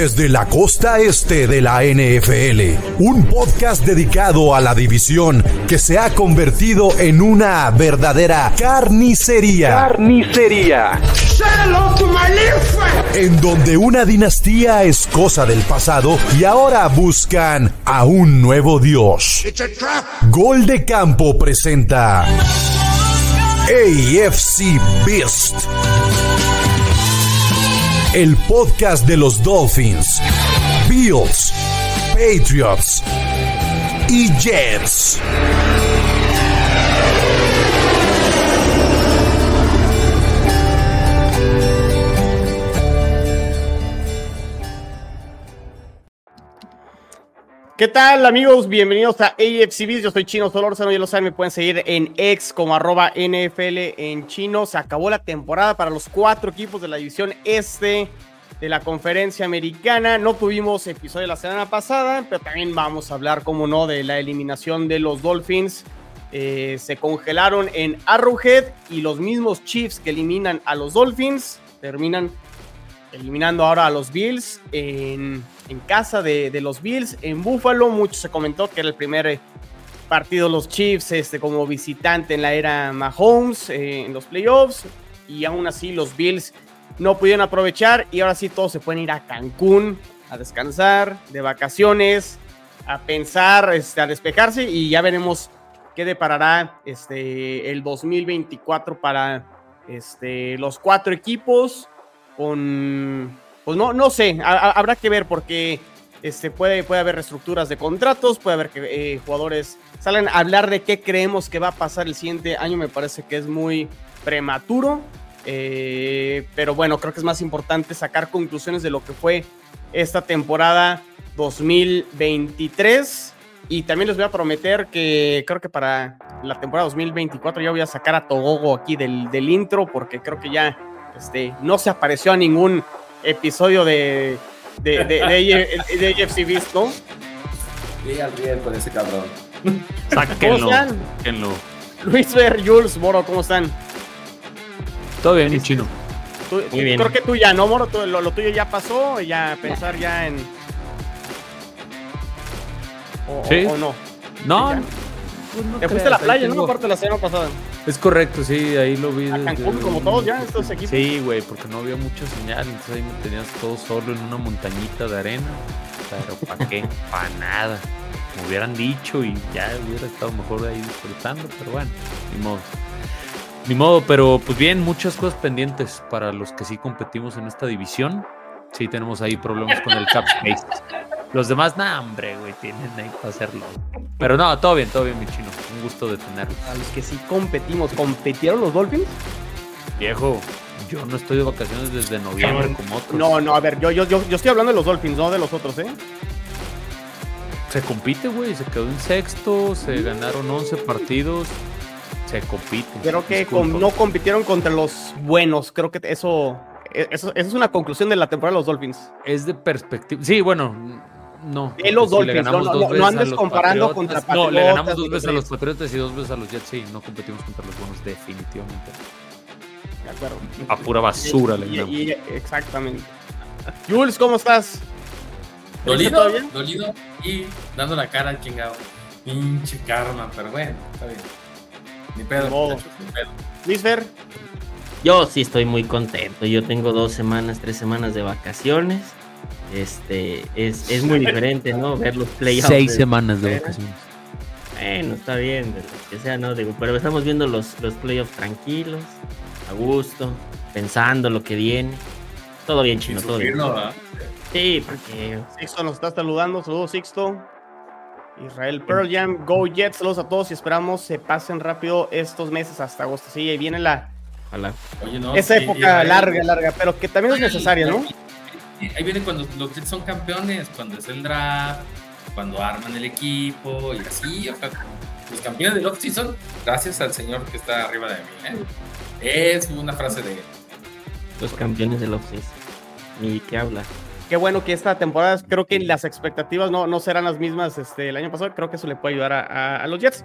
Desde la costa este de la NFL, un podcast dedicado a la división que se ha convertido en una verdadera carnicería. Carnicería. En donde una dinastía es cosa del pasado y ahora buscan a un nuevo dios. Gol de Campo presenta AFC Beast. El podcast de los Dolphins, Bills, Patriots y Jets. ¿Qué tal amigos? Bienvenidos a AFCBs. Yo soy Chino Solórzano, ya lo saben, me pueden seguir en X como arroba NFL en chino. Se acabó la temporada para los cuatro equipos de la división este de la conferencia americana. No tuvimos episodio la semana pasada, pero también vamos a hablar, como no, de la eliminación de los Dolphins. Eh, se congelaron en Arrowhead y los mismos Chiefs que eliminan a los Dolphins terminan eliminando ahora a los Bills en, casa de, los Bills en Buffalo. Mucho se comentó que era el primer eh, partido de los Chiefs este, como visitante en la era Mahomes eh, en los playoffs. Y aún así los Bills no pudieron aprovechar y ahora sí todos se pueden ir a Cancún a descansar, de vacaciones, a pensar, este, a despejarse y ya veremos qué deparará este, el 2024 para este, los cuatro equipos con, pues no, no sé, habrá que ver porque este, puede, puede haber reestructuras de contratos, puede haber que eh, jugadores salgan a hablar de qué creemos que va a pasar el siguiente año, me parece que es muy prematuro, eh, pero bueno, creo que es más importante sacar conclusiones de lo que fue esta temporada 2023. Y también les voy a prometer que creo que para la temporada 2024 ya voy a sacar a Togogo aquí del, del intro, porque creo que ya este, no se apareció a ningún episodio de, de, de, de, AFC Beast, ¿no? al riel con ese cabrón. Sáquenlo, sáquenlo. Luis Ver, Jules, Moro, ¿cómo están? Todo bien, en chino. Muy bien. Creo que tú ya, ¿no, Moro? Lo, lo tuyo ya pasó, ya pensar ya en... O, ¿Sí? o, no. No. Pues no Te fuiste a la playa, ¿no? Aparte de la semana pasada. Es correcto, sí, ahí lo vi. A Cancún, como todos ya, estos equipos. Sí, güey, porque no había mucha señal, entonces ahí me tenías todo solo en una montañita de arena. Pero ¿para qué? para nada. Me hubieran dicho y ya hubiera estado mejor ahí disfrutando, pero bueno, ni modo. Ni modo, pero pues bien, muchas cosas pendientes para los que sí competimos en esta división. Sí, tenemos ahí problemas con el cap space. Los demás, nada, hombre, güey, tienen ahí para hacerlo. Pero no, todo bien, todo bien, mi chino. Un gusto de tenerlos. A los que sí competimos, ¿competieron los Dolphins? Viejo, yo no estoy de vacaciones desde noviembre como otros. No, no, a ver, yo, yo, yo, yo estoy hablando de los Dolphins, no de los otros, ¿eh? Se compite, güey, se quedó en sexto, se ganaron 11 partidos, se compite. Creo que no compitieron contra los buenos, creo que eso, eso, es una conclusión de la temporada de los Dolphins. Es de perspectiva, sí, bueno, no. De los Dolphins, no, no, andes comparando contra Patriotas. No, le ganamos dos veces a los Patriotas y dos veces a los Jets, sí, no competimos contra los buenos definitivamente. De acuerdo. A pura basura le ganamos. exactamente. Jules, ¿cómo estás? Dolido, dolido y dando la cara al chingado. Pinche karma, pero bueno, está bien. Ni pedo, ni pedo. Luis Fer. Yo sí estoy muy contento. Yo tengo dos semanas, tres semanas de vacaciones este, es, es muy diferente, ¿no? Ver los playoffs. Seis semanas de vacaciones. Bueno, está bien, que sea, ¿no? Digo, pero estamos viendo los, los playoffs tranquilos, a gusto, pensando lo que viene. Todo bien, chino, todo bien. Sí, porque. Sixto nos está saludando, saludos Sixto. Israel Pearl Jam, Go Jets, saludos a todos y esperamos se pasen rápido estos meses hasta agosto. Sí, ahí viene la. Ojalá. Esa época larga, larga, pero que también es necesaria, ¿no? Ahí viene cuando los Jets son campeones, cuando es el draft, cuando arman el equipo y así, o sea, los campeones del off-season, gracias al señor que está arriba de mí. ¿eh? Es una frase de Los campeones del off-season. ¿Y qué habla? Qué bueno que esta temporada, creo que las expectativas no, no serán las mismas este, el año pasado. Creo que eso le puede ayudar a, a, los Jets.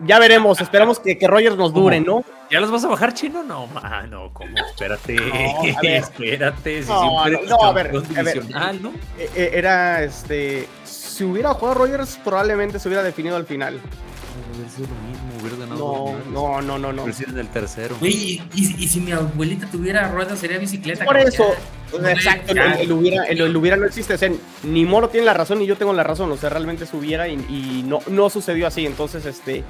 Ya veremos, esperamos que, que Rogers nos dure, ¿no? ¿Ya los vas a bajar, chino? No, mano, ¿cómo? Espérate, espérate. Si no, no, a ver, a ver, ¿no? E, e, era, este, si hubiera jugado Rogers, probablemente se hubiera definido al final. Hubiera sido lo mismo, hubiera ganado. No, no, no, no, no. en el tercero. Oye, y, y, si mi abuelita tuviera ruedas, sería bicicleta. Por eso, exacto, el, hubiera, el, hubiera no existe. O sea, ni Moro tiene la razón ni yo tengo la razón. O sea, realmente se hubiera y, y no, no sucedió así. Entonces, este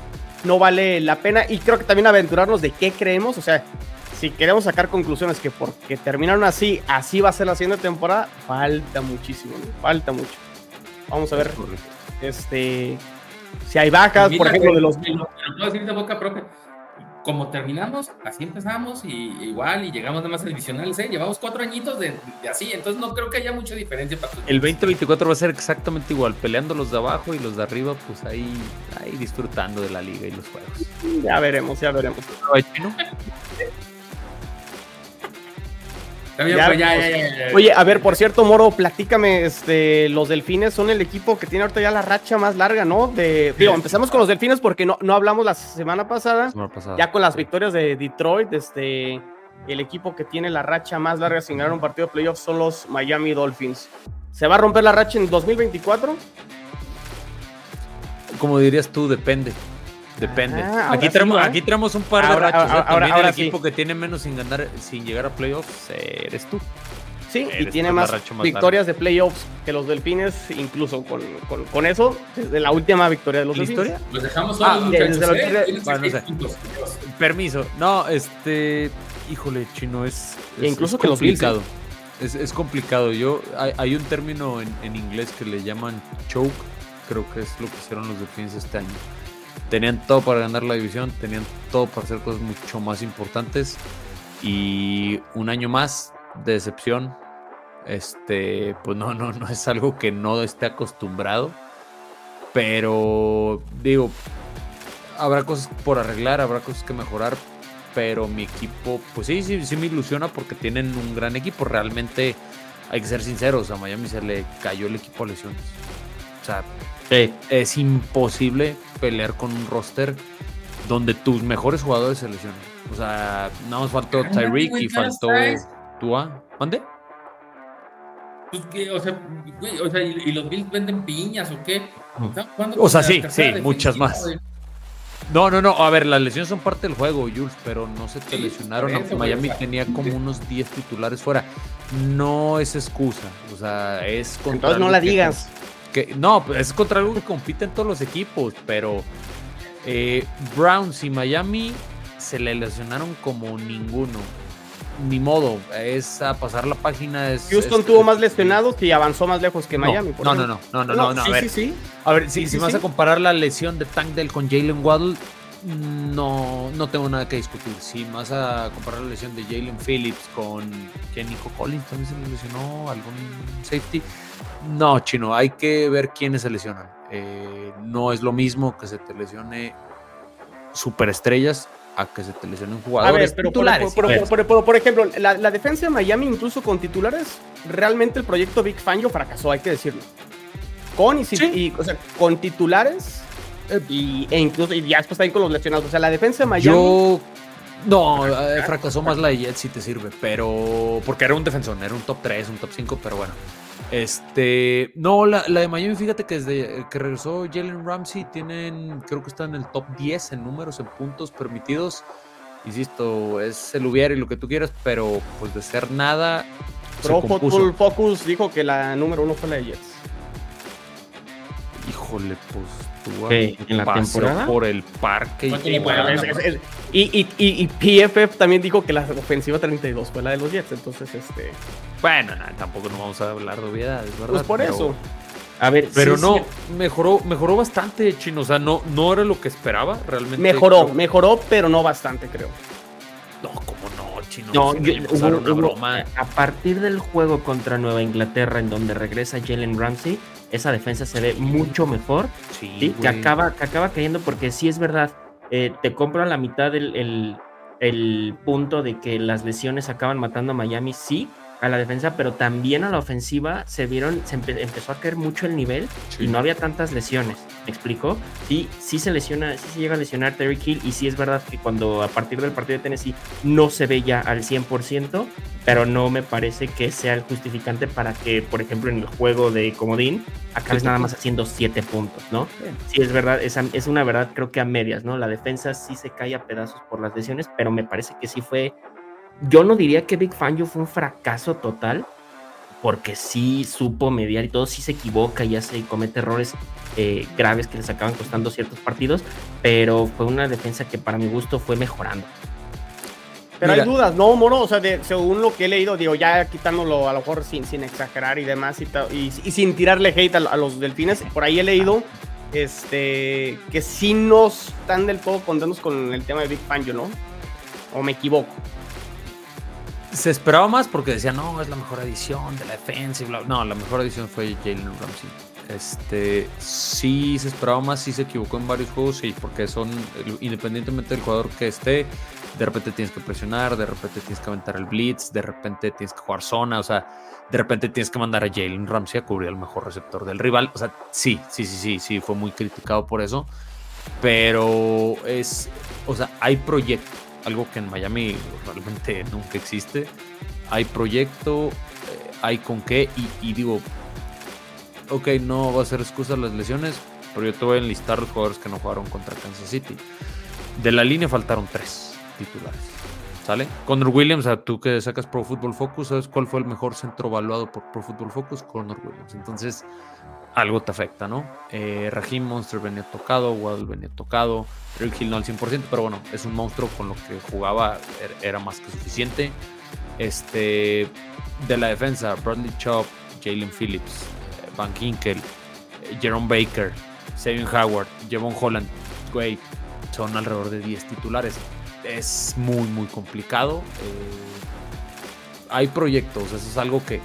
no vale la pena. Y creo que también aventurarnos de qué creemos. O sea, si queremos sacar conclusiones que porque terminaron así, así va a ser la siguiente temporada, falta muchísimo, falta mucho. Vamos a ver. Este. Si hay bajas, por ejemplo, de los. boca como terminamos, así empezamos y igual y llegamos de más divisionales, ¿eh? Llevamos cuatro añitos de, así, entonces no creo que haya mucha diferencia para El 2024 va a ser exactamente igual, peleando los de abajo y los de arriba, pues ahí, ahí disfrutando de la liga y los juegos. Ya veremos, ya veremos. Oye, a ver, por cierto, Moro, platícame, este, los delfines son el equipo que tiene ahorita ya la racha más larga, ¿no? De, digo, empezamos con los delfines porque no, no hablamos la semana pasada, ya con las victorias de Detroit, este, el equipo que tiene la racha más larga sin ganar un partido de playoffs son los Miami Dolphins. ¿Se va a romper la racha en 2024? Como dirías tú, depende. Depende. Ah, aquí, tenemos, aquí tenemos un par de rachas. ¿eh? Ahora, el equipo que tiene menos sin ganar, sin llegar a playoffs, eres tú. Sí, y tiene más, victorias de playoffs que los delfines, incluso con, con, con, eso, desde la última victoria de los delfines. Los dejamos solos, ah, ¿eh? Permiso. No, este. Híjole, chino, es. Incluso es complicado. es, es, complicado. Yo, hay, hay un término en, en inglés que le llaman choke. Creo que es lo que hicieron los delfines este año tenían todo para ganar la división, tenían todo para hacer cosas mucho más importantes. Y un año más de decepción, este, pues no, no, no es algo que no esté acostumbrado, pero digo, habrá cosas por arreglar, habrá cosas que mejorar, pero mi equipo, pues sí, sí, sí me ilusiona porque tienen un gran equipo, realmente hay que ser sinceros, a Miami se le cayó el equipo a lesiones. O sea, es imposible pelear con un roster donde tus mejores jugadores se lesionan. O sea, nada más faltó Tyreek y faltó Tua. ¿Mande? Pues que, o sea, o sea, ¿y, los Bills venden piñas o qué? O sea, sí, sí, muchas más. No, no, no. A ver, las lesiones son parte del juego, Jules, pero no se te lesionaron. Miami tenía como unos 10 titulares fuera. No es excusa. O sea, es Entonces no la digas no, es contra algo que compiten todos los equipos, pero eh, Browns y Miami se le lesionaron como ninguno. Ni modo, es a pasar la página. Es, Houston tuvo más lesionados y avanzó más lejos que Miami. No, no, no, no, no, no, no, a ver, sí, A ver, si, vas a comparar la lesión de Tank Dell con Jalen Waddle, no, no tengo nada que discutir. Si vas a comparar la lesión de Jalen Phillips con Kenny Collins, también se le lesionó algún safety. No, chino, hay que ver quiénes se lesionan. Eh, no es lo mismo que se te lesione superestrellas a que se te lesionen jugadores titulares. Por, ejemplo, la, defensa de Miami, incluso con titulares, realmente el proyecto Big Fangio fracasó, hay que decirlo. Con, y, o sea, con titulares eh, y, e incluso y ya después también con los lesionados. O sea, la defensa de Miami. Yo. No, eh, fracasó más la de Jets si te sirve, pero. Porque era un defensor, era un top 3, un top 5, pero bueno. Este, no, la, de Miami, fíjate que desde que regresó Jalen Ramsey, tienen, creo que está en el top 10 en números, en puntos permitidos. Insisto, es el hubiera y lo que tú quieras, pero pues de ser nada. Pro Football Focus dijo que la número uno fue la de Jets. Híjole, pues en la temporada por el parque. y, y, PFF también dijo que la ofensiva 32 fue la de los Jets, entonces este. Bueno, tampoco nos vamos a hablar de obviedades, ¿verdad? Pues por eso. A ver, pero no, mejoró, mejoró bastante, Chino. O sea, no, no era lo que esperaba realmente. Mejoró, mejoró, pero no bastante, creo. No, como no, Chino. No, a partir del juego contra Nueva Inglaterra, en donde regresa Jalen Ramsey, esa defensa se ve mucho mejor. Sí, que, acaba, que acaba cayendo porque sí es verdad. Eh, te compro a la mitad el, el, punto de que las lesiones acaban matando a Miami, sí, a la defensa, pero también a la ofensiva se vieron, se empezó a caer mucho el nivel y no había tantas lesiones. ¿Me explico? Sí, sí se lesiona, sí se llega a lesionar Terry Hill y sí es verdad que cuando a partir del partido de Tennessee no se ve ya al 100%, pero no me parece que sea el justificante para que, por ejemplo, en el juego de Comodín acabes nada más haciendo 7 puntos, ¿no? Sí, es verdad, es, es una verdad creo que a medias, ¿no? La defensa sí se cae a pedazos por las lesiones, pero me parece que sí fue yo no diría que Big Fangio fue un fracaso total, porque sí supo mediar y todo, sí se equivoca y hace y comete errores eh, graves que les acaban costando ciertos partidos, pero fue una defensa que para mi gusto fue mejorando. Pero hay dudas, ¿no, Moro? O sea, según lo que he leído, digo, ya quitándolo a lo mejor sin, sin exagerar y demás, y, sin tirarle hate a, los delfines, por ahí he leído este, que sí no están del todo contentos con el tema de Big Fangio, ¿no? ¿O me equivoco? Se esperaba más porque decía no, es la mejor edición de la defensa y bla. No, la mejor edición fue Jalen Ramsey. Este, sí se esperaba más, sí se equivocó en varios juegos, sí, porque son, independientemente del jugador que esté, de repente tienes que presionar, de repente tienes que aventar el blitz, de repente tienes que jugar zona, o sea, de repente tienes que mandar a Jalen Ramsey a cubrir al mejor receptor del rival. O sea, sí, sí, sí, sí, sí, fue muy criticado por eso. Pero es, o sea, hay proyectos algo que en Miami realmente nunca existe. Hay proyecto, eh, hay con qué, y, digo, ok, no va a ser excusa las lesiones, pero yo te voy a enlistar los jugadores que no jugaron contra Kansas City. De la línea faltaron tres titulares. ¿Sale? Connor Williams, a tú que sacas Pro Football Focus, ¿sabes cuál fue el mejor centro evaluado por Pro Football Focus? Connor Williams. Entonces, algo te afecta, ¿no? Eh, Raheem Monster venía tocado, Waddle venía tocado, Rick Hill no al 100%, pero bueno, es un monstruo con lo que jugaba, er, era más que suficiente. Este, de la defensa, Bradley Chop, Jalen Phillips, eh, Van Ginkel, eh, Jerome Baker, Sabin Howard, Javon Holland, güey, son alrededor de 10 titulares. Es muy, muy complicado. Eh, hay proyectos, eso es algo que,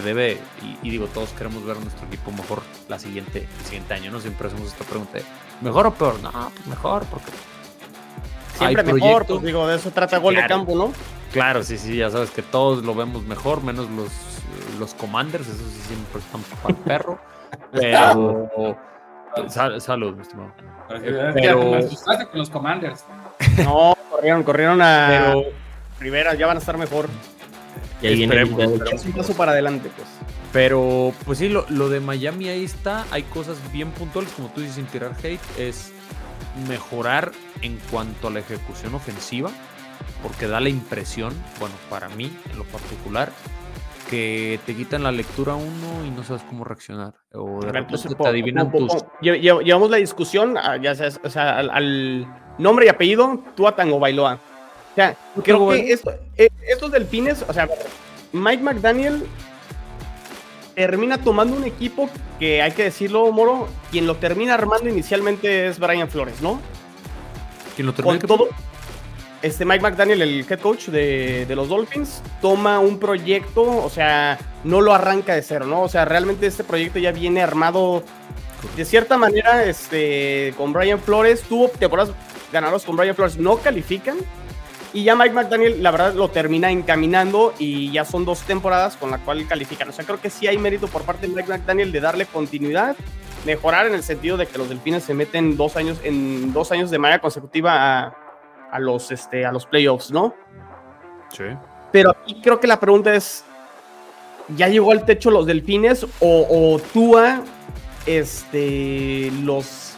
debe, y, digo, todos queremos ver a nuestro equipo mejor la siguiente, el siguiente año, ¿no? Siempre hacemos esta pregunta, ¿mejor o peor? No, pues mejor, porque... Siempre mejor, pues digo, de eso trata gol de campo, ¿no? Claro, sí, sí, ya sabes que todos lo vemos mejor, menos los, los commanders, eso sí siempre están para el perro, pero... salud, mi estimado. Pero... Me asustaste con los commanders. No, corrieron, corrieron a... Rivera, ya van a estar mejor. Y ahí viene un paso para adelante, pues. Pero, pues sí, lo, de Miami ahí está. Hay cosas bien puntuales, como tú dices, sin tirar hate. Es mejorar en cuanto a la ejecución ofensiva. Porque da la impresión, bueno, para mí en lo particular, que te quitan la lectura uno y no sabes cómo reaccionar. O de repente te adivinan tus. Llevamos la discusión, ah, ya sabes, o sea, al, nombre y apellido, tú a Tango Bailoa sea, creo que eh, estos delfines, o sea, Mike McDaniel termina tomando un equipo que hay que decirlo, Moro, quien lo termina armando inicialmente es Brian Flores, ¿no? Quien lo termina. todo, este Mike McDaniel, el head coach de, de, los Dolphins, toma un proyecto, o sea, no lo arranca de cero, ¿no? O sea, realmente este proyecto ya viene armado de cierta manera, este, con Brian Flores, tuvo temporadas ganados con Brian Flores, no califican, y ya Mike McDaniel, la verdad, lo termina encaminando y ya son dos temporadas con la cual califican. O sea, creo que sí hay mérito por parte de Mike McDaniel de darle continuidad, mejorar en el sentido de que los delfines se meten dos años, en dos años de manera consecutiva a, los, este, a los playoffs, ¿no? Sí. Pero aquí creo que la pregunta es, ¿ya llegó al techo los delfines o, o Tua este, los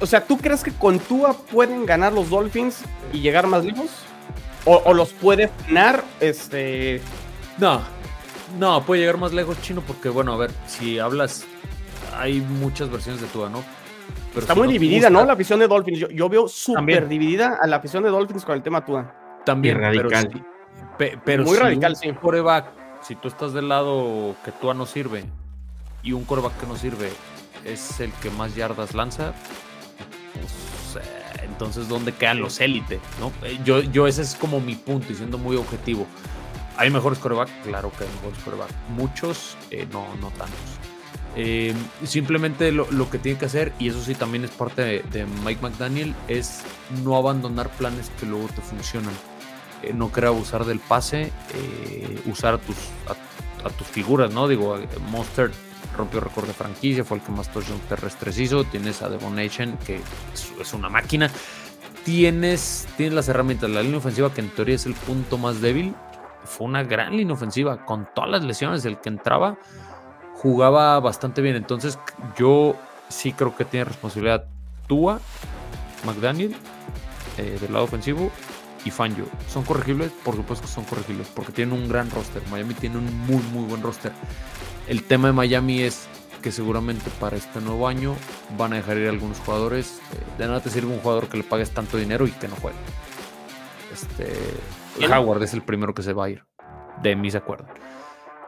o sea, ¿tú crees que con Tua pueden ganar los Dolphins y llegar más lejos? ¿O, los puede frenar? Este... No, no, puede llegar más lejos chino porque, bueno, a ver, si hablas, hay muchas versiones de Tua, ¿no? Pero Está muy dividida, ¿no? La afición de Dolphins. Yo, veo súper dividida a la afición de Dolphins con el tema Tua. También, radical. Pero, muy radical, sí. Coreback, si tú estás del lado que Tua no sirve y un coreback que no sirve es el que más yardas lanza, entonces, ¿dónde quedan los élites? ¿no? Eh, yo, yo ese es como mi punto y siendo muy objetivo. ¿Hay mejores coreback? Claro que hay mejores coreback. Muchos, eh, no, no tantos. simplemente lo, que tiene que hacer, y eso sí también es parte de, Mike McDaniel, es no abandonar planes que luego te funcionan. eh, no querer abusar del pase, eh, usar a tus, a, tus figuras, ¿no? Digo, Monster rompió récord de franquicia, fue el que más touchdowns terrestres hizo. Tienes a Devon Nation, que es, una máquina. Tienes, tienes las herramientas. La línea ofensiva, que en teoría es el punto más débil, fue una gran línea ofensiva. Con todas las lesiones, el que entraba jugaba bastante bien. Entonces, yo sí creo que tiene responsabilidad Tua, McDaniel, eh, del lado ofensivo, y Fangio. ¿Son corregibles? Por supuesto que son corregibles, porque tienen un gran roster. Miami tiene un muy, muy buen roster. El tema de Miami es que seguramente para este nuevo año van a dejar ir algunos jugadores. Eh, de nada te sirve un jugador que le pagues tanto dinero y que no juegue. Este, Howard es el primero que se va a ir. De mis acuerdos.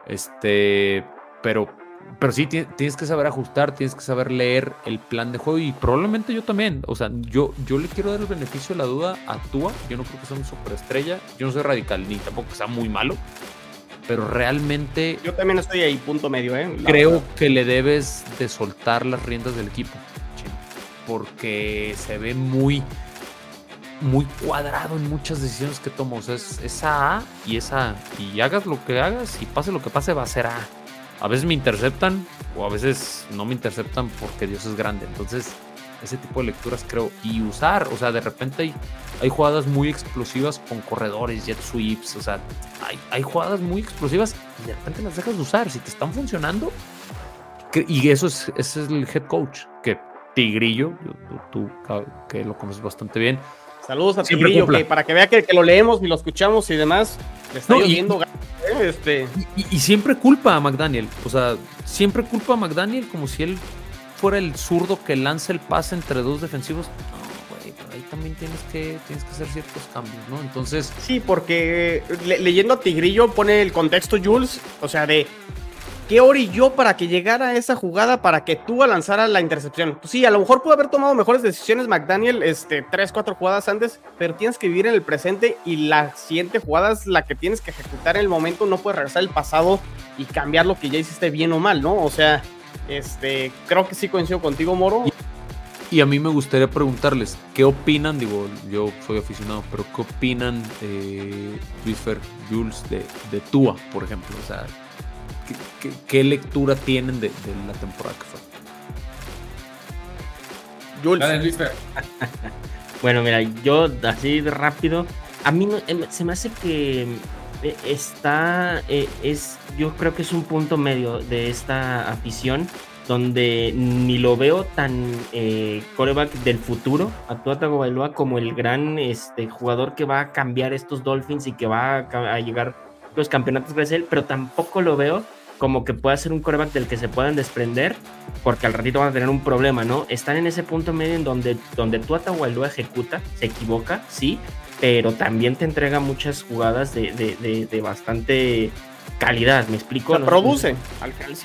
Este, pero, pero sí tienes que saber ajustar, tienes que saber leer el plan de juego y probablemente yo también. O sea, yo, yo le quiero dar el beneficio de la duda a Tua. Yo no creo que sea una superestrella. Yo no soy radical ni tampoco que sea muy malo pero realmente... Yo también estoy ahí, punto medio, ¿eh? creo que le debes de soltar las riendas del equipo, porque se ve muy, muy cuadrado en muchas decisiones que toma. es esa A y esa A. Y hagas lo que hagas y pase lo que pase, va a ser A. A veces me interceptan o a veces no me interceptan porque Dios es grande. Entonces, ese tipo de lecturas creo. Y usar, o sea, de repente hay, hay jugadas muy explosivas con corredores, jet sweeps, o sea, hay, hay jugadas muy explosivas y de repente las dejas de usar. Si te están funcionando, y eso es, ese es el head coach, que Tigrillo, tú, que lo conoces bastante bien. Saludos a Tigrillo, que para que vea que, lo leemos y lo escuchamos y demás, le está lloviendo ¿eh? este. y, siempre culpa a McDaniel, o sea, siempre culpa a McDaniel como si él fuera el zurdo que lanza el pase entre dos defensivos, no, ahí también tienes que, tienes que hacer ciertos cambios, ¿no? Entonces. Sí, porque leyendo a Tigrillo pone el contexto Jules, o sea, de ¿qué orilló para que llegara a esa jugada para que tú lanzara la intercepción? Pues sí, a lo mejor pudo haber tomado mejores decisiones McDaniel, este, tres, cuatro jugadas antes, pero tienes que vivir en el presente y la siguiente jugada es la que tienes que ejecutar en el momento, no puedes regresar al pasado y cambiar lo que ya hiciste bien o mal, ¿no? O sea, este, creo que sí coincido contigo, Moro. Y, a mí me gustaría preguntarles, ¿qué opinan? Digo, yo soy aficionado, pero ¿qué opinan eh, Luis Fer, Jules, de, de Tua, por ejemplo? O sea, ¿qué, lectura tienen de, la temporada que fue? Jules. Luis Fer. bueno, mira, yo así de rápido, a mí em, se me hace que eh, está, eh, es, yo creo que es un punto medio de esta afición donde ni lo veo tan eh, coreback del futuro, a Tua como el gran este, jugador que va a cambiar estos Dolphins y que va a, llegar los campeonatos gracias a él, pero tampoco lo veo como que pueda ser un coreback del que se puedan desprender, porque al ratito van a tener un problema, ¿no? Están en ese punto medio en donde, donde Tua Tagovailoa ejecuta, se equivoca, sí, pero también te entrega muchas jugadas de, de, de, bastante calidad, ¿me explico? produce. es,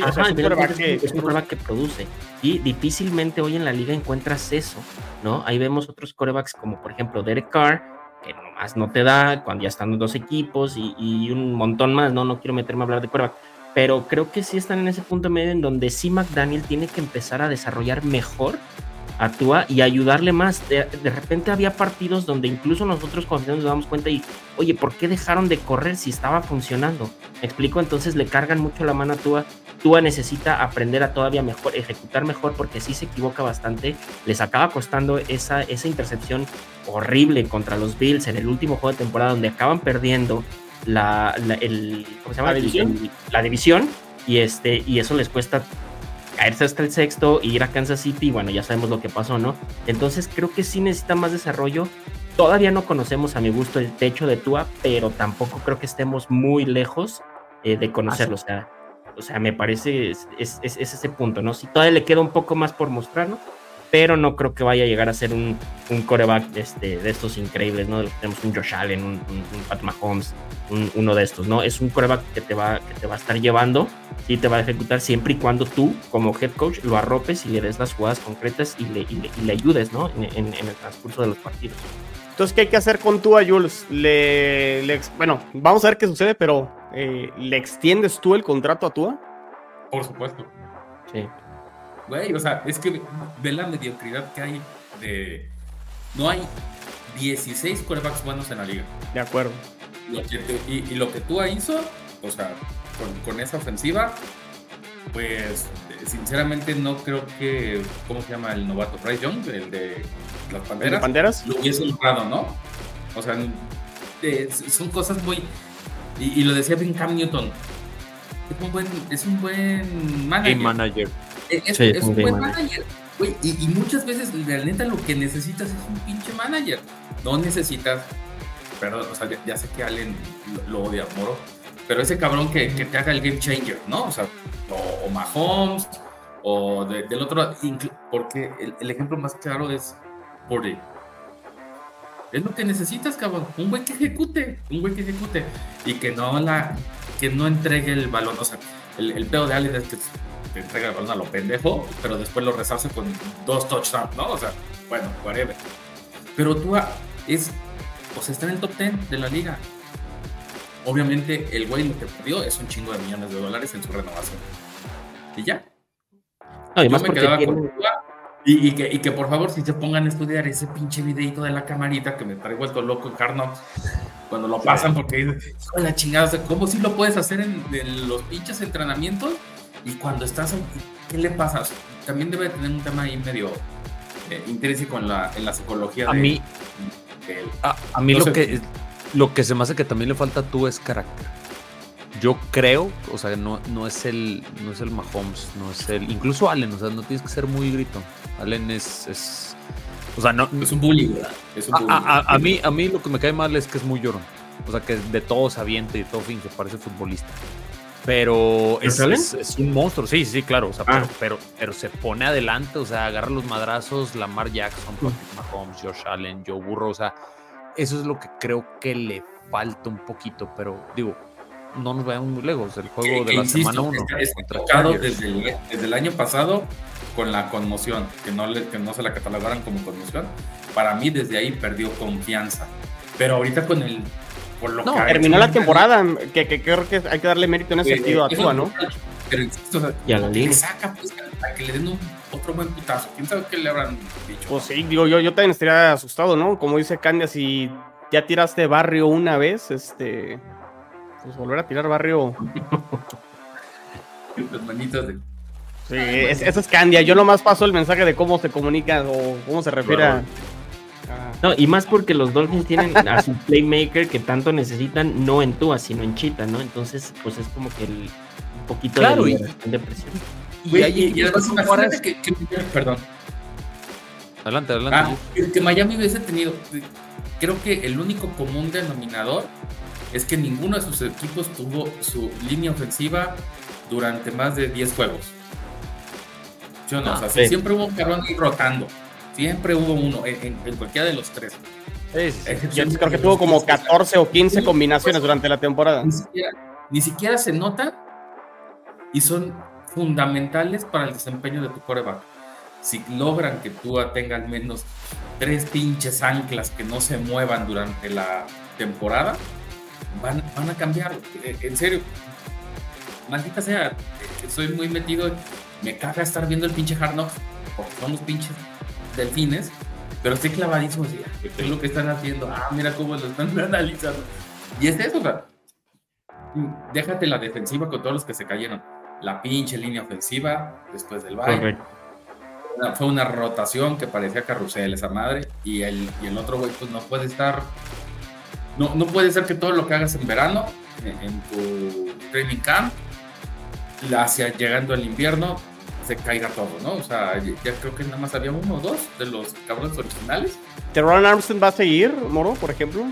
un coreback que, produce. Y difícilmente hoy en la liga encuentras eso, ¿no? Ahí vemos otros corebacks como por ejemplo Derek Carr, que nomás no te da cuando ya están dos equipos y, y, un montón más, ¿no? No quiero meterme a hablar de coreback. Pero creo que sí están en ese punto medio en donde sí McDaniel tiene que empezar a desarrollar mejor actúa y ayudarle más. De, repente había partidos donde incluso nosotros cuando nos damos cuenta y, oye, ¿por qué dejaron de correr si estaba funcionando? ¿Me explico? Entonces le cargan mucho la mano a Tua. Tua necesita aprender a todavía mejor, ejecutar mejor porque sí se equivoca bastante. Les acaba costando esa, esa intercepción horrible contra los Bills en el último juego de temporada donde acaban perdiendo la, el, ¿cómo se llama? división. la división y, este, y eso les cuesta caerse hasta el sexto, ir a Kansas City, bueno, ya sabemos lo que pasó, ¿no? Entonces creo que sí necesita más desarrollo. Todavía no conocemos a mi gusto el techo de Tua, pero tampoco creo que estemos muy lejos eh, de conocerlo. O sea, o sea, me parece es, es, es, ese punto, ¿no? Si todavía le queda un poco más por mostrarnos, pero no creo que vaya a llegar a ser un, un coreback este, de estos increíbles, ¿no? Tenemos un Josh Allen, un, un, Pat Mahomes, uno de estos, ¿no? Es un coreback que te, va, que te va a estar llevando, y te va a ejecutar siempre y cuando tú, como head coach, lo arropes y le des las jugadas concretas y le, y le, ayudes, ¿no? En, en, el transcurso de los partidos. Entonces, ¿qué hay que hacer con tú a Jules? Le, bueno, vamos a ver qué sucede, pero eh, ¿le extiendes tú el contrato a Tua? Por supuesto. Sí. Güey, o sea, es que ve la mediocridad que hay de. No hay 16 quarterbacks buenos en la liga. De acuerdo. y, lo que Tua hizo, o sea, con, esa ofensiva, pues sinceramente no creo que, ¿cómo se llama el novato? Bryce Young, el de las Panteras. Panteras? Lo hubiese logrado, ¿no? O sea, son cosas muy... Y, lo decía Ben Cam Newton. Es un buen, es un buen manager. manager. Es, un buen manager. y, muchas veces, la neta, lo que necesitas es un pinche manager. No necesitas perdón, o sea, ya, sé que Allen lo, odia, Moro, pero ese cabrón que, te haga el game changer, ¿no? O sea, o, Mahomes, o del otro, porque el, ejemplo más claro es Purdy. Es lo que necesitas, cabrón. Un güey que ejecute, un güey que ejecute y que no la, que no entregue el balón. O sea, el, el pedo de Allen es que te entrega el balón a lo pendejo, pero después lo resarce con dos touchdowns, ¿no? O sea, bueno, whatever. Pero tú es pues está en el top 10 de la liga. Obviamente, el güey lo que perdió es un chingo de millones de dólares en su renovación. Y ya. Además, me quedaba y, y, que, y, que, por favor, si se pongan a estudiar ese pinche videito de la camarita que me trae vuelto loco en Carnox cuando lo pasan, porque con la chingada, ¿cómo si lo puedes hacer en, los pinches entrenamientos? Y cuando estás, ¿qué le pasa? También debe tener un tema ahí medio eh, intrínseco en la, en la psicología. A mí, a, mí lo, que, lo que se me hace que también le falta a tú es carácter. Yo creo, o sea, no, no es el no es el Mahomes, no es el. Incluso Allen, o sea, no tienes que ser muy grito. Allen es. es o sea, no. Es un bully, A, mí, a mí lo que me cae mal es que es muy llorón. O sea, que de todo se avienta y de todo fin se parece futbolista. Pero es, es, un monstruo, sí, sí, claro. O sea, ah. pero, pero, se pone adelante, o sea, agarra los madrazos, Lamar Jackson, Patrick Mahomes, Josh Allen, Joe Burrow, o sea, eso es lo que creo que le falta un poquito, pero digo, no nos vayamos muy lejos. El juego de la semana 1. desde el, desde el año pasado con la conmoción, que no, le, que no se la catalogaran como conmoción. Para mí, desde ahí perdió confianza. Pero ahorita con el no, terminó la temporada, que, creo que hay que darle mérito en ese sentido a Tua, ¿no? Pero y a la línea. saca pues, para que le den un, otro buen putazo. ¿Quién sabe qué le habrán dicho? Pues sí, digo, yo, yo también estaría asustado, ¿no? Como dice Candia, si ya tiraste barrio una vez, este. Pues volver a tirar barrio. Las manitas de. Sí, eso es Candia. Yo nomás paso el mensaje de cómo se comunica o cómo se refiere a no, y más porque los Dolphins tienen a su playmaker que tanto necesitan, no en Tua, sino en Chita, ¿no? Entonces, pues es como que el, un poquito de, de presión. Y, y, y además imagínate que, que, perdón. Adelante, adelante. Ah, que Miami hubiese tenido, creo que el único común denominador es que ninguno de sus equipos tuvo su línea ofensiva durante más de 10 juegos. Yo no, o sea, ah, siempre hubo un cabrón rotando. Siempre hubo uno en, cualquiera de los tres. Yo creo que tuvo como 14 o 15 combinaciones durante la temporada. Ni siquiera, se nota y son fundamentales para el desempeño de tu coreback. Si logran que tú tenga al menos tres pinches anclas que no se muevan durante la temporada, van, van a cambiar. Eh, en serio, maldita sea, eh, soy muy metido. Me caga estar viendo el pinche Hard Knocks porque somos pinches delfines, pero estoy clavadísimo así, es lo que están haciendo? Ah, mira cómo lo están analizando. Y es eso, o sea, déjate la defensiva con todos los que se cayeron. La pinche línea ofensiva después del baile. Fue una rotación que parecía carrusel esa madre. Y el, y el otro güey, pues no puede estar. No, no puede ser que todo lo que hagas en verano, en, tu training camp, hacia llegando al invierno, se caiga todo, ¿no? O sea, ya creo que nada más había uno o dos de los cabrones originales. ¿Teron Armstead va a seguir, Moro, por ejemplo?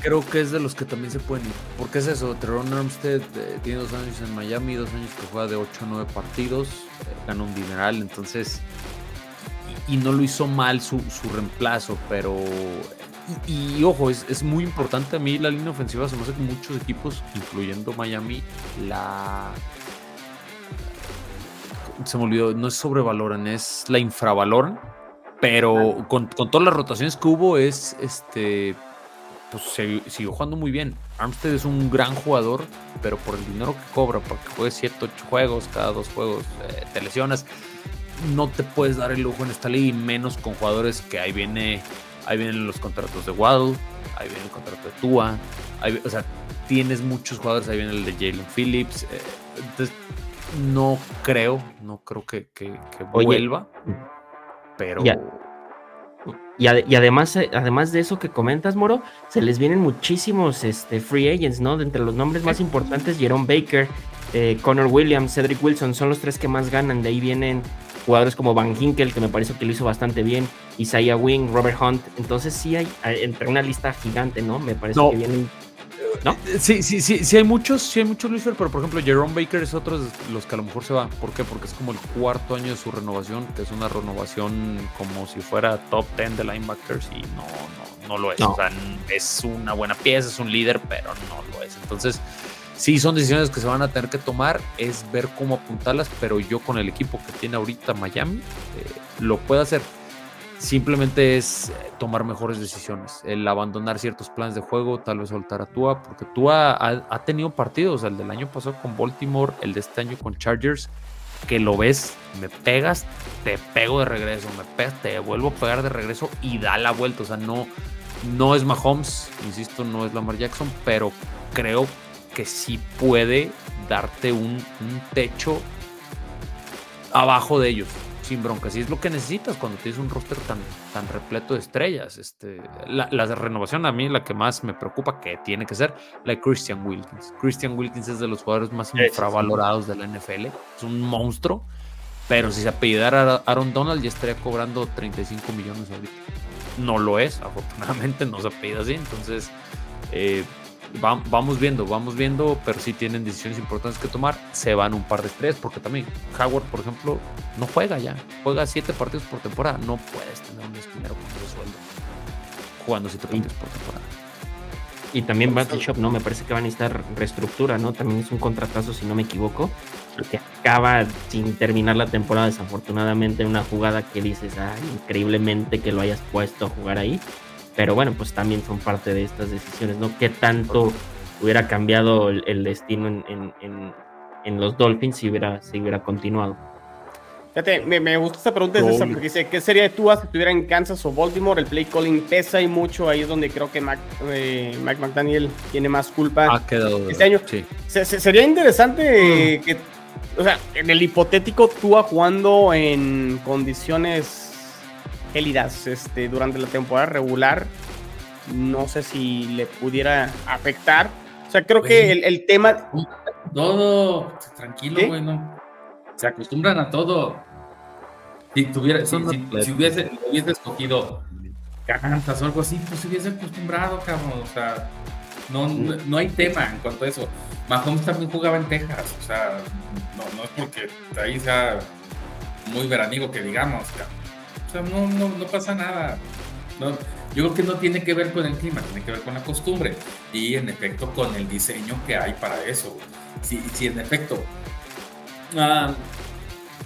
Creo que es de los que también se pueden ir. Porque es eso, Teron Armstead eh, tiene dos años en Miami, dos años que juega de 8 a 9 partidos, eh, gana un dineral, entonces... Y, no lo hizo mal su, su reemplazo, pero... Y, ojo, es, es, muy importante a mí la línea ofensiva, se me hace que muchos equipos, incluyendo Miami, la se me olvidó, no es sobrevaloran, es la infravaloran, pero con, todas las rotaciones que hubo es, este, pues se, siguió jugando muy bien. Armstead es un gran jugador, pero por el dinero que cobra, porque juegue 7, 8 juegos, cada dos juegos eh, te lesionas, no te puedes dar el lujo en esta liga y menos con jugadores que ahí viene ahí vienen los contratos de Waddle, ahí viene el contrato de Tua, o sea, tienes muchos jugadores, ahí viene el de Jalen Phillips. Eh, entonces, no creo, no creo que, vuelva, pero... Y, además, eh, además de eso que comentas, Moro, se les vienen muchísimos este, free agents, ¿no? De entre los nombres más importantes, Jerome Baker, eh, Connor Williams, Cedric Wilson, son los tres que más ganan. De ahí vienen jugadores como Van Hinkel, que me parece que lo hizo bastante bien, Isaiah Wing, Robert Hunt. Entonces sí hay, entre una lista gigante, ¿no? Me parece que vienen ¿No? Sí, sí, sí, sí hay muchos, sí hay muchos Luis, pero por ejemplo Jerome Baker es otro de los que a lo mejor se va. ¿Por qué? Porque es como el cuarto año de su renovación, que es una renovación como si fuera top 10 de linebackers y no, no, no lo es. O sea, es una buena pieza, es un líder, pero no lo es. Entonces, sí son decisiones que se van a tener que tomar, es ver cómo apuntarlas, pero yo con el equipo que tiene ahorita Miami eh, lo puedo hacer. Simplemente es eh, tomar mejores decisiones, el abandonar ciertos planes de juego, tal vez soltar a Tua, porque Tua ha, tenido partidos, el del año pasado con Baltimore, el de este año con Chargers, que lo ves, me pegas, te pego de regreso, me pegas, te vuelvo a pegar de regreso y da la vuelta. O sea, no, no es Mahomes, insisto, no es Lamar Jackson, pero creo que sí puede darte un, techo abajo de ellos, sin broncas. Y es lo que necesitas cuando tienes un roster tan, tan repleto de estrellas. Este, la, la, renovación a mí la que más me preocupa que tiene que ser la de Christian Wilkins. Christian Wilkins es de los jugadores más infravalorados de la NFL. Es un monstruo. Pero si se apellidara Aaron Donald ya estaría cobrando 35 millones ahorita. No lo es, afortunadamente no se apellida así. Entonces, eh, vamos viendo, vamos viendo, pero sí tienen decisiones importantes que tomar. Se van un par de estrés, porque también Howard, por ejemplo, no juega ya. Juega siete partidos por temporada. No puedes tener un esquinero con ese sueldo jugando siete partidos por temporada. Y también Battle Shop, ¿no? Me parece que van a necesitar reestructura, ¿no? También es un contratazo, si no me equivoco, que acaba sin terminar la temporada, desafortunadamente, en una jugada que dices, ah, increíblemente que lo hayas puesto a jugar ahí pero bueno, pues también son parte de estas decisiones, ¿no? ¿Qué tanto hubiera cambiado el, destino en, los Dolphins si hubiera, si hubiera continuado? Fíjate, me, gusta esta pregunta de porque dice, ¿qué sería de tú si estuviera en Kansas o Baltimore? El play calling pesa y mucho, ahí es donde creo que eh, Mike McDaniel tiene más culpa ha quedado, este año. sería interesante mm. que, o sea, en el hipotético Tua jugando en condiciones gélidas este, durante la temporada regular. No sé si le pudiera afectar. O sea, creo que el, tema. Todo, tranquilo, güey, no. Se acostumbran a todo. Si tuviera, si, hubiese, hubiese escogido Kansas o algo así, pues se hubiese acostumbrado, cabrón. O sea, no, no, hay tema en cuanto a eso. Mahomes también jugaba en Texas, o sea, no, no es porque ahí sea muy veraniego que digamos, cabrón. No, no, no pasa nada. Yo creo que no tiene que ver con el clima, tiene que ver con la costumbre y en efecto con el diseño que hay para eso. Si, si en efecto ah,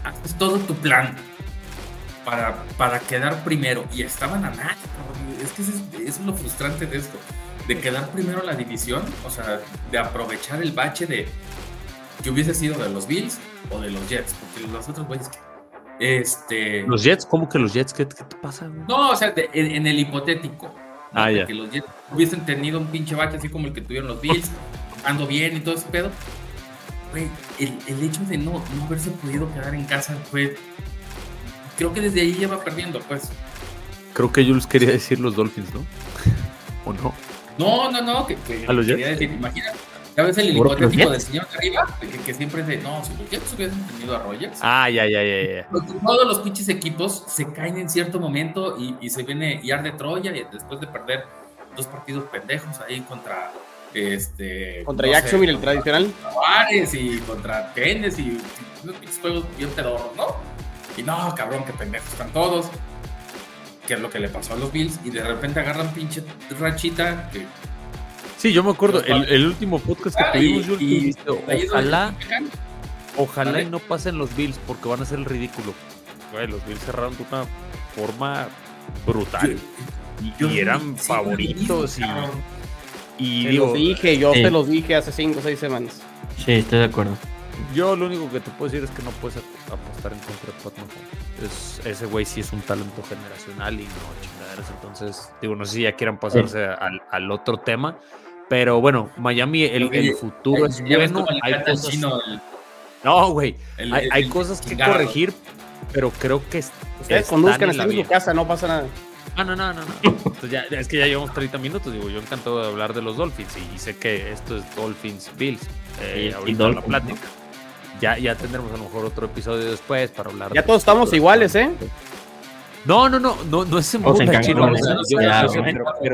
haces todo tu plan para, para quedar primero y estaban a nada, es que eso es, lo frustrante de esto, de quedar primero la división, o sea, de aprovechar el bache de que hubiese sido de los Bills o de los Jets, porque los otros güeyes que este. ¿Los Jets? ¿Cómo que los Jets? ¿Qué, te pasa? No, o sea, en, el hipotético. Ah, ya. Que los Jets hubiesen tenido un pinche bache así como el que tuvieron los Bills, ando bien y todo ese pedo. Güey, el, hecho de no, no haberse podido quedar en casa fue. Creo que desde ahí ya va perdiendo, pues. Creo que Jules quería decir los Dolphins, ¿no? ¿O no? No, no, no. Que, ¿A los Jets? imagínate ya ves el hipotético del señor de arriba, que, siempre es de, no, si los Jets hubiesen tenido a Rogers. Ah, ya, ya, ya, ya. Todos los pinches equipos se caen en cierto momento y, y se viene y arde Troya y después de perder dos partidos pendejos ahí contra este contra Jacksonville el tradicional Juárez y contra Tennessee y unos pinches juegos bien pedorros, ¿no? Y no, cabrón, que pendejos están todos. Que es lo que le pasó a los Bills y de repente agarran pinche rachita que Sí, yo me acuerdo, el, último podcast que ah, tuvimos, y, ojalá, ojalá y no pasen los Bills porque van a ser el ridículo. los Bills cerraron de una forma brutal. y, eran favoritos y, y te los dije, yo te los dije hace 5 o 6 semanas. Sí, estoy de acuerdo. Yo lo único que te puedo decir es que no puedes apostar en contra de Pat ese güey sí es un talento generacional y no chingaderas. Entonces, digo, no sé si ya quieran pasarse al, otro tema. Pero bueno, Miami, el, futuro es bueno. Hay cosas... No, güey. Hay, cosas que corregir, pero creo que. Ustedes conduzcan, en su casa, no pasa nada. Ah, no, no, no, no. ya, es que ya llevamos 30 minutos. Digo, yo encantado de hablar de los Dolphins y, sé que esto es Dolphins Bills. Eh, ahorita la plática. Ya, ya tendremos a lo mejor otro episodio después para hablar. Ya todos estamos iguales, ¿eh? No, no, no, no, no es en busca chino.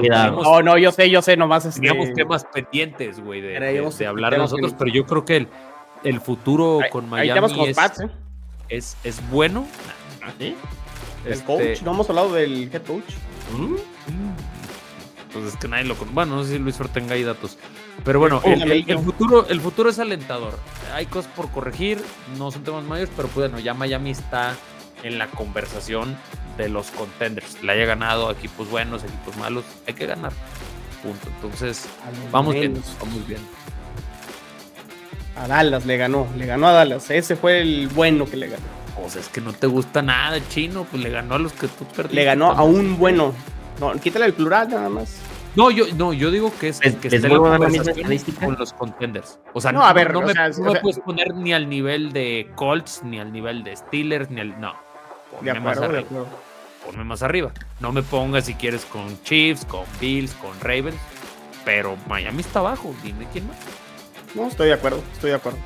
No, no, yo sé, yo sé, nomás es Teníamos temas pendientes, güey, de, de, hablar de nosotros, pero yo creo que el, el futuro con Miami es, ¿eh? es, es, bueno. ¿Sí? El este coach, no hemos hablado del head coach. ¿Mm? Pues es que nadie lo Bueno, no sé si Luis Fer tenga ahí datos. Pero bueno, el, futuro, el futuro es alentador. Hay cosas por corregir, no son temas mayores, pero pues bueno, ya Miami está en la conversación de los contenders. Le haya ganado equipos buenos, equipos malos, hay que ganar. Punto. Entonces, vamos bien, vamos bien. A Dallas le ganó, le ganó a Dallas. Ese fue el bueno que le ganó. O sea, es que no te gusta nada, chino, pues le ganó a los que tú perdiste. Le ganó a un bueno. No, quítale el plural nada más. No, yo, no, yo digo que es que esté la con los contenders. O sea, no, a ver, no, me, puedes poner ni al nivel de Colts, ni al nivel de Steelers, ni al. No. Ponme más arriba. Ponme más arriba. No me pongas si quieres con Chiefs, con Bills, con Ravens. Pero Miami está abajo. Dime quién más. No, estoy de acuerdo, estoy de acuerdo.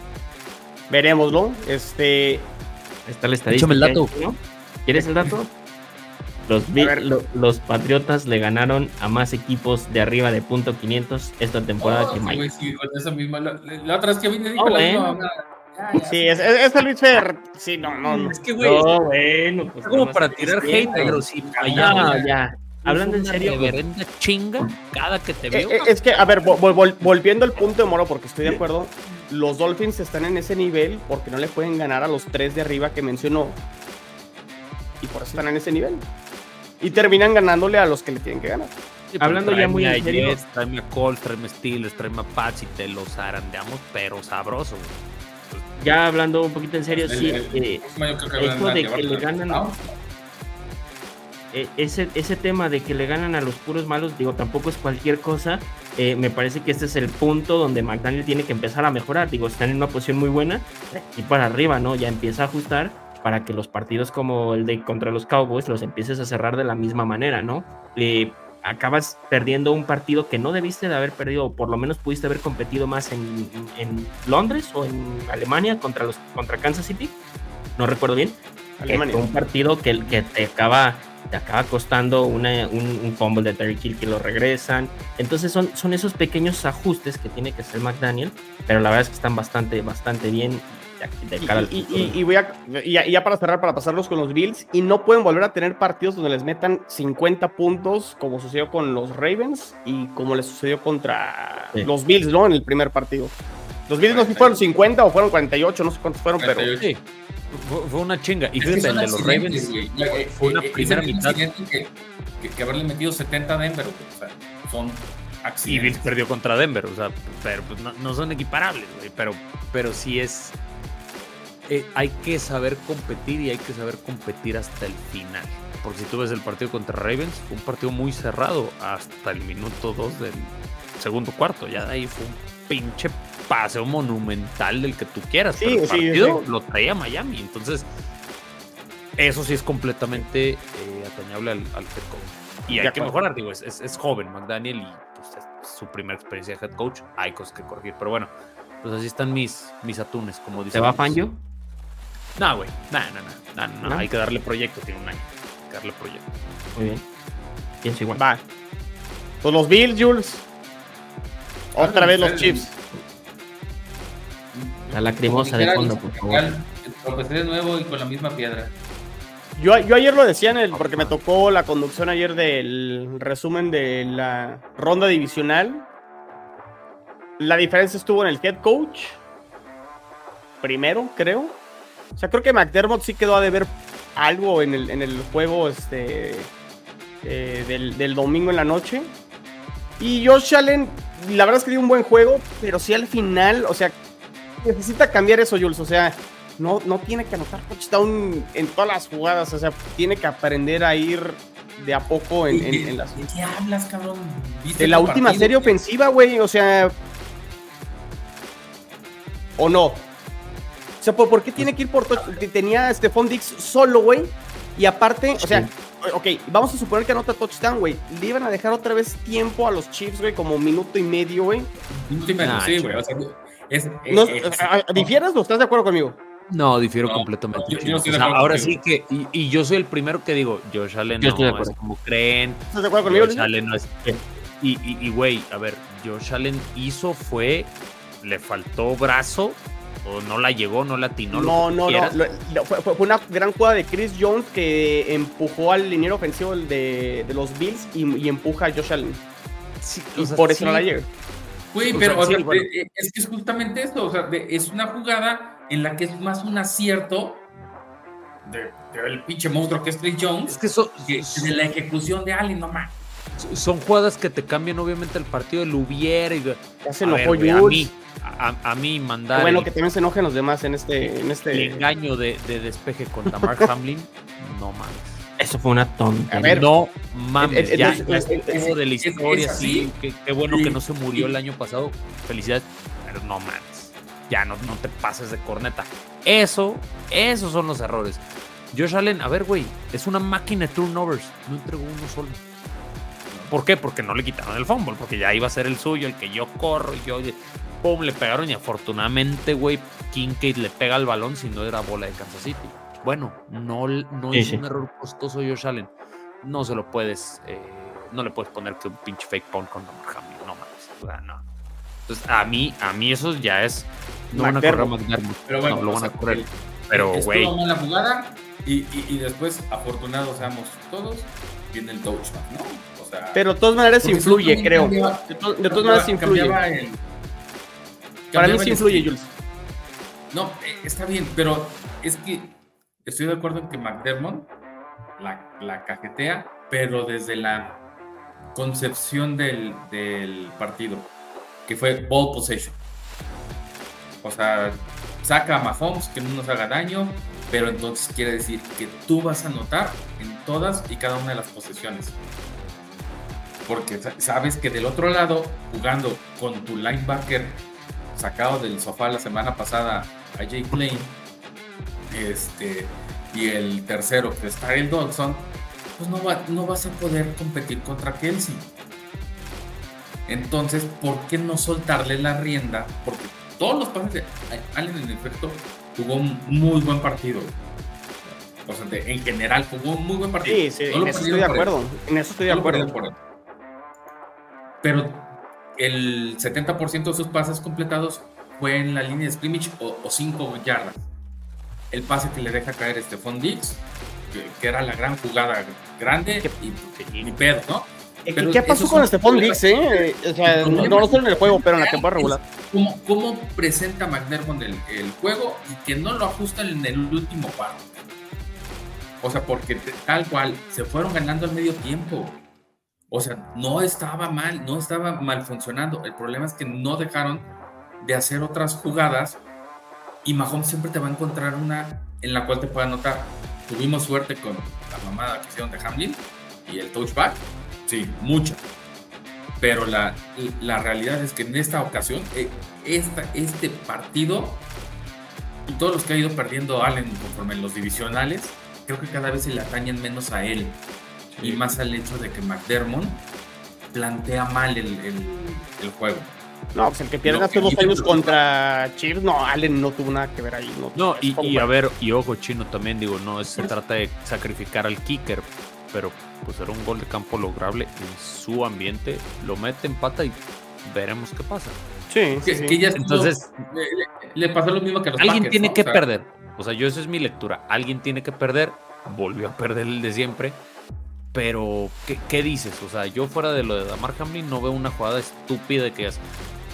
Veremoslo. Este. Está la estadística. el dato. ¿Quieres el dato? Los, los Patriotas le ganaron a más equipos de arriba de punto .500 esta temporada oh, que. Sí, misma, la, otra vez que vine dijo oh, la misma Sí, es, es, el Luis Fer. Sí, no, no, no. Es que, güey. No, bueno, pues, es como para tirar hate, pero sí, allá. ya. Hablando en serio. Reverenda chinga cada que te eh, veo. Eh, es que, a ver, volviendo al punto de Moro, porque estoy de acuerdo. Los Dolphins están en ese nivel porque no le pueden ganar a los tres de arriba que mencionó. Y por eso están en ese nivel y terminan ganándole a los que le tienen que ganar. Hablando ya muy en serio. tráeme a Colts, tráeme a Steelers, tráeme a Pats y te los arandeamos, pero sabroso. Ya hablando un poquito en serio, sí. Eh, esto de que le ganan. Eh, ese, ese tema de que le ganan a los puros malos, digo, tampoco es cualquier cosa. Eh, me parece que este es el punto donde McDaniel tiene que empezar a mejorar. Digo, están en una posición muy buena y para arriba, ¿no? Ya empieza a ajustar para que los partidos como el de contra los Cowboys los empieces a cerrar de la misma manera, ¿no? Eh, acabas perdiendo un partido que no debiste de haber perdido, o por lo menos pudiste haber competido más en, Londres o en Alemania contra, los, contra Kansas City, no recuerdo bien. Alemania. un partido que, que te acaba te acaba costando una, un, un, fumble de Terry Kill que lo regresan. Entonces son, son esos pequeños ajustes que tiene que hacer McDaniel, pero la verdad es que están bastante, bastante bien y, voy a, ya, para cerrar, para pasarlos con los Bills, y no pueden volver a tener partidos donde les metan 50 puntos, como sucedió con los Ravens y como les sucedió contra los Bills, ¿no? En el primer partido. Los Bills no sé si fueron 50 o fueron 48, no sé cuántos fueron, pero. Sí. Fue una chinga. Y fíjate, el de los Ravens fue una eh, primera mitad. Que, que, haberle metido 70 a Denver, o sea, son accidentes. Y Bills perdió contra Denver, o sea, pero pues no, no son equiparables, güey, pero, pero sí es eh, hay que saber competir y hay que saber competir hasta el final. Porque si tú ves el partido contra Ravens, fue un partido muy cerrado hasta el minuto 2 del segundo cuarto. Ya de ahí fue un pinche paseo monumental del que tú quieras. Sí, pero el partido lo traía Miami. Entonces, eso sí es completamente eh, atañable al, al, head coach. Y hay que mejorar, digo, es, es, joven McDaniel y pues, es su primera experiencia de head coach. Hay cosas que corregir. Pero bueno, pues así están mis, mis atunes, como dicen. ¿Se va Fangio? No, güey. No, no, no, no, Hay que darle proyecto, tiene un año. Hay que darle proyecto. Muy bien. Pienso igual. Va. Pues los Bills, Jules. Otra vez los Chips. La lacrimosa de fondo, por favor. Tropecé de nuevo y con la misma piedra. Yo, yo, ayer lo decía en el, porque me tocó la conducción ayer del resumen de la ronda divisional. La diferencia estuvo en el head coach. Primero, creo. O sea, creo que McDermott sí quedó a deber algo en el, en el juego este, eh, del, domingo en la noche. Y Josh Allen, la verdad es que dio un buen juego, pero sí al final, o sea, necesita cambiar eso, Jules. O sea, no, no tiene que anotar touchdown en todas las jugadas, o sea, tiene que aprender a ir de a poco en, en, las... ¿De qué hablas, cabrón? De la última serie ofensiva, güey, o sea... ¿O no? O sea, ¿por, qué tiene que ir por touchdown? Tenía Stephon Dix solo, güey, y aparte, o sea, ok, vamos a suponer que anota touchdown, güey. Le iban a dejar otra vez tiempo a los Chiefs, güey, como minuto y medio, güey. Minuto y medio, sí, güey. O sea, es, ¿Difieres o estás de acuerdo conmigo? No, difiero completamente. ahora sí que, y, yo soy el primero que digo, Josh Allen no es como creen. ¿Estás de acuerdo conmigo? Josh Allen no es. Y, güey, a ver, Josh Allen hizo fue, le faltó brazo, o no la llegó, no la atinó. No, no, no. fue, una gran jugada de Chris Jones que empujó al liniero ofensivo de, de los Bills y, empuja a Josh Allen. y por eso no la llega. Güey, pero eh, es que es justamente esto, o sea, es una jugada en la que es más un acierto del pinche monstruo que es Chris Jones que, de la ejecución de Allen, no más. Son jugadas que te cambian obviamente el partido del hubiera y ya se enojó a, mí, a, mí mandar bueno que también se enojen los demás en este en este el engaño de, despeje con Tamar Hamlin no mames eso fue una tonta. A ver, no mames, ya, es, de la historia, sí. Qué, bueno que no se murió el año pasado. Felicidades, pero no mames. Ya no, no te pases de corneta. Eso, esos son los errores. Josh Allen, a ver, güey, es una máquina de turnovers. No entregó uno solo. ¿Por qué? Porque no le quitaron el fumble, porque ya iba a ser el suyo, el que yo corro, y yo, pum, le pegaron y afortunadamente, güey, Kincaid le pega el balón si no era bola de Kansas City. Bueno, no, no es un error costoso Josh Allen. No se lo puedes, eh, no le puedes poner que un pinche fake punt con Hamlin, no mames. O sea, no. Entonces, a mí, a mí eso ya es. No van a correr a McDermott. Pero bueno, no lo van a correr. pero, güey. la jugada y, y, después, afortunados seamos todos, viene el touchdown, ¿no? Sea, pero de todas maneras influye, creo. de, todas maneras influye. Para mí sí influye, Jules. No, eh, está bien, pero es que estoy de acuerdo en que McDermott la, cajetea, pero desde la concepción del, partido, que fue ball possession. O sea, saca a Mahomes que no nos haga daño, pero entonces quiere decir que tú vas a anotar en todas y cada una de las posesiones. Porque sabes que del otro lado, jugando con tu linebacker sacado del sofá la semana pasada a Jay Plain, este, y el tercero, que está el Dodson, pues no, no vas a poder competir contra Kelsey. Entonces, ¿por qué no soltarle la rienda? Porque todos los pases de Allen, en efecto, jugó un muy buen partido. O sea, en general jugó un muy buen partido. Sí, sí, en eso estoy de acuerdo. En eso estoy de acuerdo. Pero el 70% de sus pases completados fue en la línea de scrimmage o 5 yardas el pase que le deja caer Stephon Dix, que, era la gran jugada grande y, y pedo, ¿no? ¿Qué, pasó con Stephon Dix, eh? O sea, no, no, solo en el juego, pero en la temporada regular. ¿Cómo, cómo presenta McDermott el, el, juego y que no lo ajustan en el último cuarto? O sea, porque tal cual se fueron ganando al medio tiempo. O sea, no estaba mal, no estaba mal funcionando. El problema es que no dejaron de hacer otras jugadas y Mahomes siempre te va a encontrar una en la cual te pueda anotar. Tuvimos suerte con la mamada que hicieron de Hamlin y el touchback. Sí, mucha. Pero la, la realidad es que en esta ocasión, eh, esta, este partido y todos los que ha ido perdiendo Allen conforme en los divisionales, creo que cada vez se le atañen menos a él. Y más al hecho de que McDermott plantea mal el, el juego. No, pues el que pierde hace dos años contra Chiefs, no, Allen no tuvo nada que ver ahí. No, y, a ver, y ojo, Chino también, digo, no se trata de sacrificar al kicker, pero pues era un gol de campo lograble en su ambiente, lo mete en pata y veremos qué pasa. Sí, sí, entonces le, pasó lo mismo que a los Alguien tiene que perder, o sea, yo esa es mi lectura, alguien tiene que perder, volvió a perder el de siempre, pero, ¿qué, dices? O sea, yo fuera de lo de Damar Hamlin no veo una jugada estúpida que es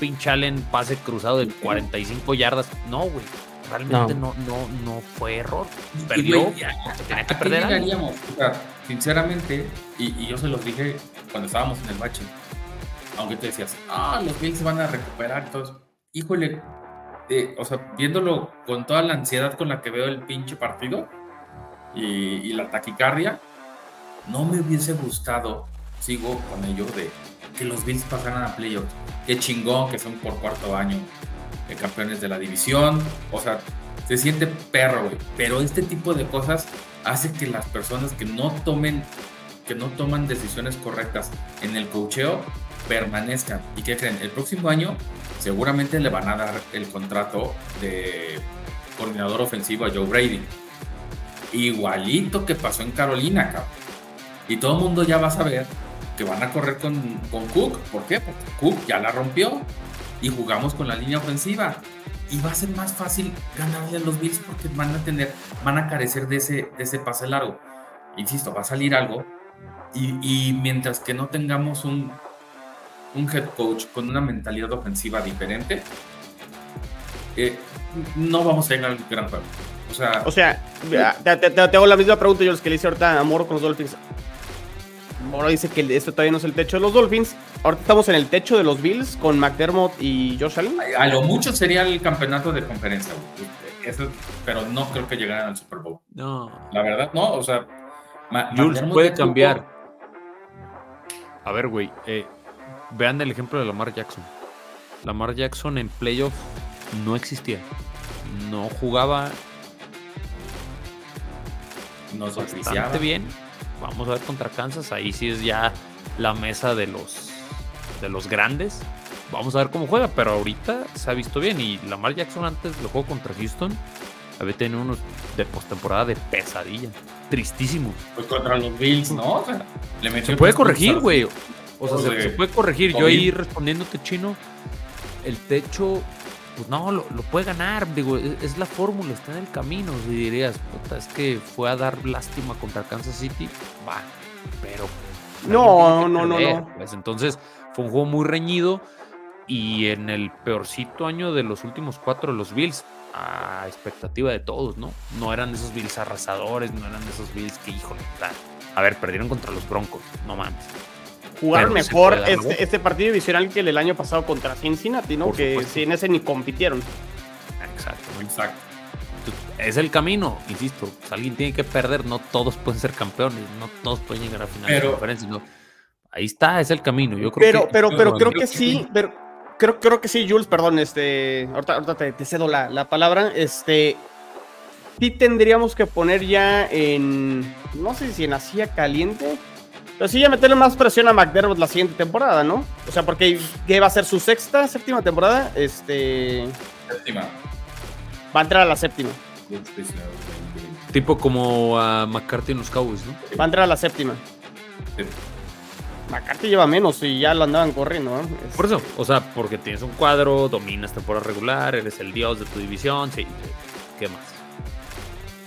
pinche Allen pase cruzado de 45 yardas. No, güey. Realmente no. no, no, fue error. Perdió. tenía que perder. sinceramente, y, yo se los dije cuando estábamos en el bache, aunque te decías, ah, los Bills se van a recuperar. Entonces, híjole, eh, o sea, viéndolo con toda la ansiedad con la que veo el pinche partido y, la taquicardia, no me hubiese gustado, sigo con ello, de que los Bills pasaran a playoffs. Qué chingón que son por cuarto año campeones de la división. O sea, se siente perro, güey. Pero este tipo de cosas hace que las personas que no tomen, que no toman decisiones correctas en el cocheo permanezcan. ¿Y qué creen? El próximo año seguramente le van a dar el contrato de coordinador ofensivo a Joe Brady. Igualito que pasó en Carolina, cabrón. Y todo el mundo ya va a saber que van a correr con, con Cook. ¿Por qué? Porque Cook ya la rompió y jugamos con la línea ofensiva. Y va a ser más fácil ganarle a los Bills porque van a tener, van a carecer de ese, de ese pase largo. Insisto, va a salir algo. Y, y mientras que no tengamos un, un head coach con una mentalidad ofensiva diferente, eh, no vamos a llegar al gran juego. O sea, o sea te, hago la misma pregunta yo los que le hice ahorita a Moro con los Dolphins. Moro dice que esto todavía no es el techo de los Dolphins. Ahorita estamos en el techo de los Bills con McDermott y Josh Allen. A, lo mucho sería el campeonato de conferencia, pero no creo que llegaran al Super Bowl. No. La verdad, no. O sea, Jules puede cambiar. A ver, güey. Eh, Vean el ejemplo de Lamar Jackson. Lamar Jackson en playoff no existía. No jugaba. No bastante bien. Vamos a ver contra Kansas. Ahí sí es ya la mesa de los de los grandes. Vamos a ver cómo juega, pero ahorita se ha visto bien. Y Lamar Jackson antes lo jugó contra Houston. Había tenido unos de postemporada de pesadilla. Tristísimo. Pues contra los Bills, ¿no? se puede corregir, güey. O sea, se, puede corregir. Yo ahí respondiéndote, chino, el techo, pues no, lo, puede ganar. Digo, e, es, la fórmula, está en el camino. Si dirías, puta, es que fue a dar lástima contra Kansas City, va, pero. No, no, no, no. Pues entonces fue un juego muy reñido y en el peorcito año de los últimos cuatro de los Bills, a expectativa de todos, ¿no? No eran esos Bills arrasadores, no eran esos Bills que, híjole, a ver, perdieron contra los Broncos, no mames jugaron mejor este, este, partido divisional que el año pasado contra Cincinnati, ¿no? que en ese ni compitieron. Exacto, exacto. Es el camino, insisto. Pues, alguien tiene que perder, no todos pueden ser campeones, no todos pueden llegar a final de conferencia. ahí está, es el camino. Yo creo pero, que, pero, pero creo que sí, pero creo, creo que sí, Jules, perdón, este, ahorita, te, cedo la, la, palabra. Este, sí tendríamos que poner ya en, no sé si en hacía caliente, pero sí, ya meterle más presión a McDermott la siguiente temporada, ¿no? O sea, porque va a ser su sexta, séptima temporada. Este. Séptima. Va a entrar a la séptima. Tipo como a McCarthy en los Cowboys, ¿no? Va a entrar a la séptima. McCarthy lleva menos y ya lo andaban corriendo, ¿no? Por eso, o sea, porque tienes un cuadro, dominas temporada regular, eres el dios de tu división, sí. ¿Qué más?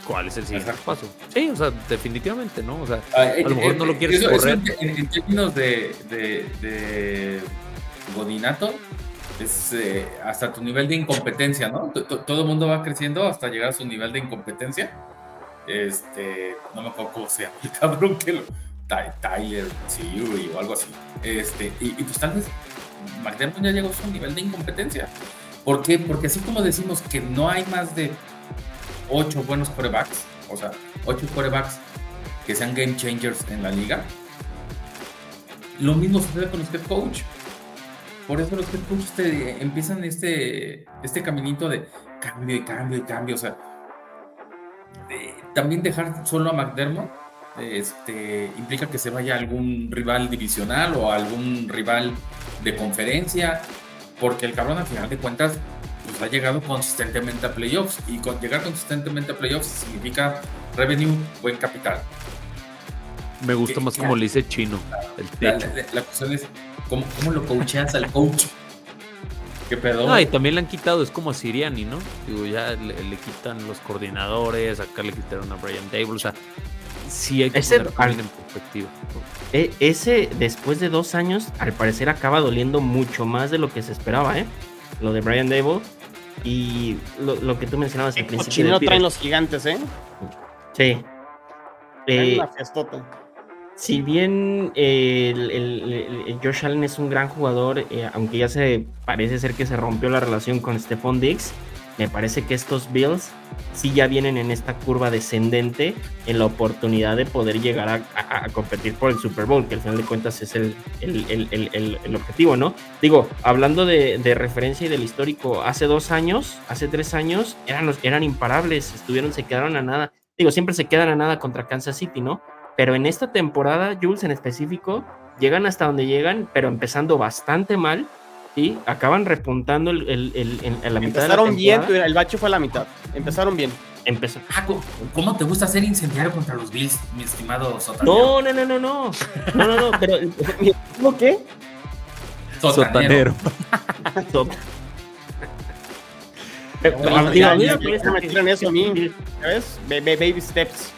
Cuál es el siguiente paso. Sí, o sea, definitivamente, ¿no? O sea, ah, a lo mejor no lo quieres correr. en, términos de, de, Godinato, es eh, hasta tu nivel de incompetencia, ¿no? todo el mundo va creciendo hasta llegar a su nivel de incompetencia. Este, no me acuerdo cómo se llama el cabrón que lo. Tyler sí, o algo así. Este, y, y pues tal vez McDermott ya llegó a su nivel de incompetencia. ¿Por qué? Porque así como decimos que no hay más de ocho buenos corebacks, o sea, ocho corebacks que sean game changers en la liga. Lo mismo sucede con los head coach. Por eso los head coaches empiezan este, este caminito de cambio y cambio y cambio. O sea, también dejar solo a McDermott este, implica que se vaya a algún rival divisional o algún rival de conferencia, porque el cabrón al final de cuentas pues, ha llegado consistentemente a playoffs y con llegar consistentemente a playoffs significa revenue, buen capital. Me gusta más como le dice Chino. La, cuestión es ¿cómo, cómo lo coacheas al coach. ¿Qué pedo? No, y también le han quitado, es como a Siriani, ¿no? Digo, ya le, quitan los coordinadores, acá le quitaron a Brian Dable, o sea, sí hay que ese, en perspectiva. E, ese, después de dos años, al parecer acaba doliendo mucho más de lo que se esperaba, ¿eh? Lo de Brian Dable y lo, que tú mencionabas al principio. no traen los gigantes, ¿eh? Sí. Eh, si bien el, Josh Allen es un gran jugador, eh, aunque ya se parece ser que se rompió la relación con Stephon Diggs, me parece que estos Bills sí ya vienen en esta curva descendente en la oportunidad de poder llegar a, competir por el Super Bowl, que al final de cuentas es el, el, objetivo, ¿no? Digo, hablando de, referencia y del histórico, hace dos años, hace tres años, eran, los, eran imparables, estuvieron, se quedaron a nada. Digo, siempre se quedan a nada contra Kansas City, ¿no? Pero en esta temporada, Jules en específico, llegan hasta donde llegan, pero empezando bastante mal y acaban repuntando el, el, el, la mitad. Empezaron bien, el bache fue a la mitad. Empezaron bien. Empezó. Ah, ¿cómo te gusta ser incendiario contra los Bills, mi estimado Sotanero? No, no, no, no, no. No, no, no, pero. ¿Cómo qué? Sotanero. Baby steps.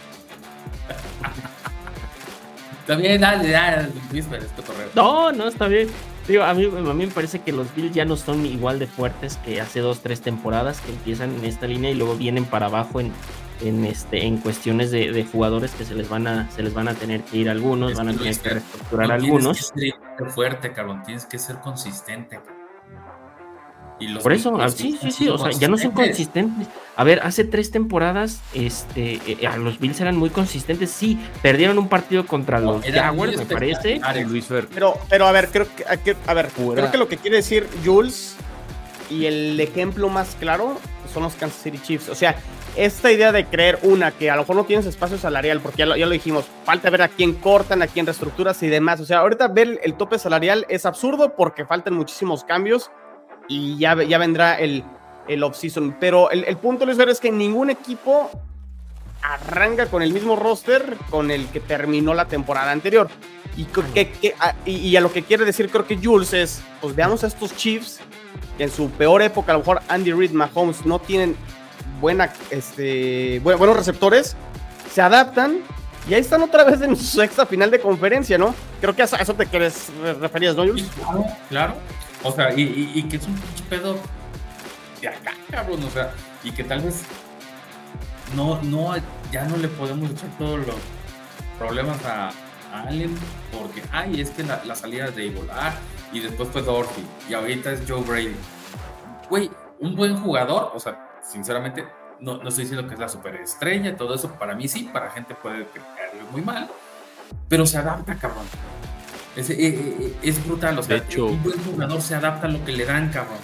También, dale, dale, este correo. No, no, está bien. Digo, a mí, a mí me parece que los Bills ya no son igual de fuertes que hace dos, tres temporadas que empiezan en esta línea y luego vienen para abajo en, en este en cuestiones de, jugadores que se les van a se les van a tener que ir algunos, van a tener que reestructurar algunos. Tienes que ser fuerte, cabrón, tienes que ser consistente. Por eso, ah, sí, sí, sí, o sea, ya no son consistentes. A ver, hace tres temporadas, este, eh, a los Bills eran muy consistentes, sí, perdieron un partido contra los Jaguars, me parece. Pero, pero a ver, creo que, a ver, creo que lo que quiere decir Jules y el ejemplo más claro son los Kansas City Chiefs. O sea, esta idea de creer una que a lo mejor no tienes espacio salarial, porque ya lo, ya lo dijimos, falta ver a quién cortan, a quién reestructuras y demás. O sea, ahorita ver el tope salarial es absurdo porque faltan muchísimos cambios y ya, ya vendrá el, el off-season. Pero el, el, punto, Luis, es que ningún equipo arranca con el mismo roster con el que terminó la temporada anterior. Y, que, a, y, a lo que quiere decir creo que Jules es, pues veamos a estos Chiefs, que en su peor época, a lo mejor Andy Reid, Mahomes, no tienen buena, este, buenos receptores, se adaptan y ahí están otra vez en su sexta final de conferencia, ¿no? Creo que a eso te quieres referías, ¿no, Jules? Claro, claro. O sea, y, que es un pedo de acá, cabrón. O sea, y que tal vez no, no, ya no le podemos echar todos los problemas a, Allen porque, ay, es que la, la salida de volar y después fue Dorothy y ahorita es Joe Brady. Güey, un buen jugador, o sea, sinceramente, no, no estoy diciendo que es la superestrella, todo eso, para mí sí, para gente puede caerle muy mal, pero se adapta, cabrón. Es, eh, eh, es, brutal, o sea, hecho, un buen jugador se adapta a lo que le dan, cabrón.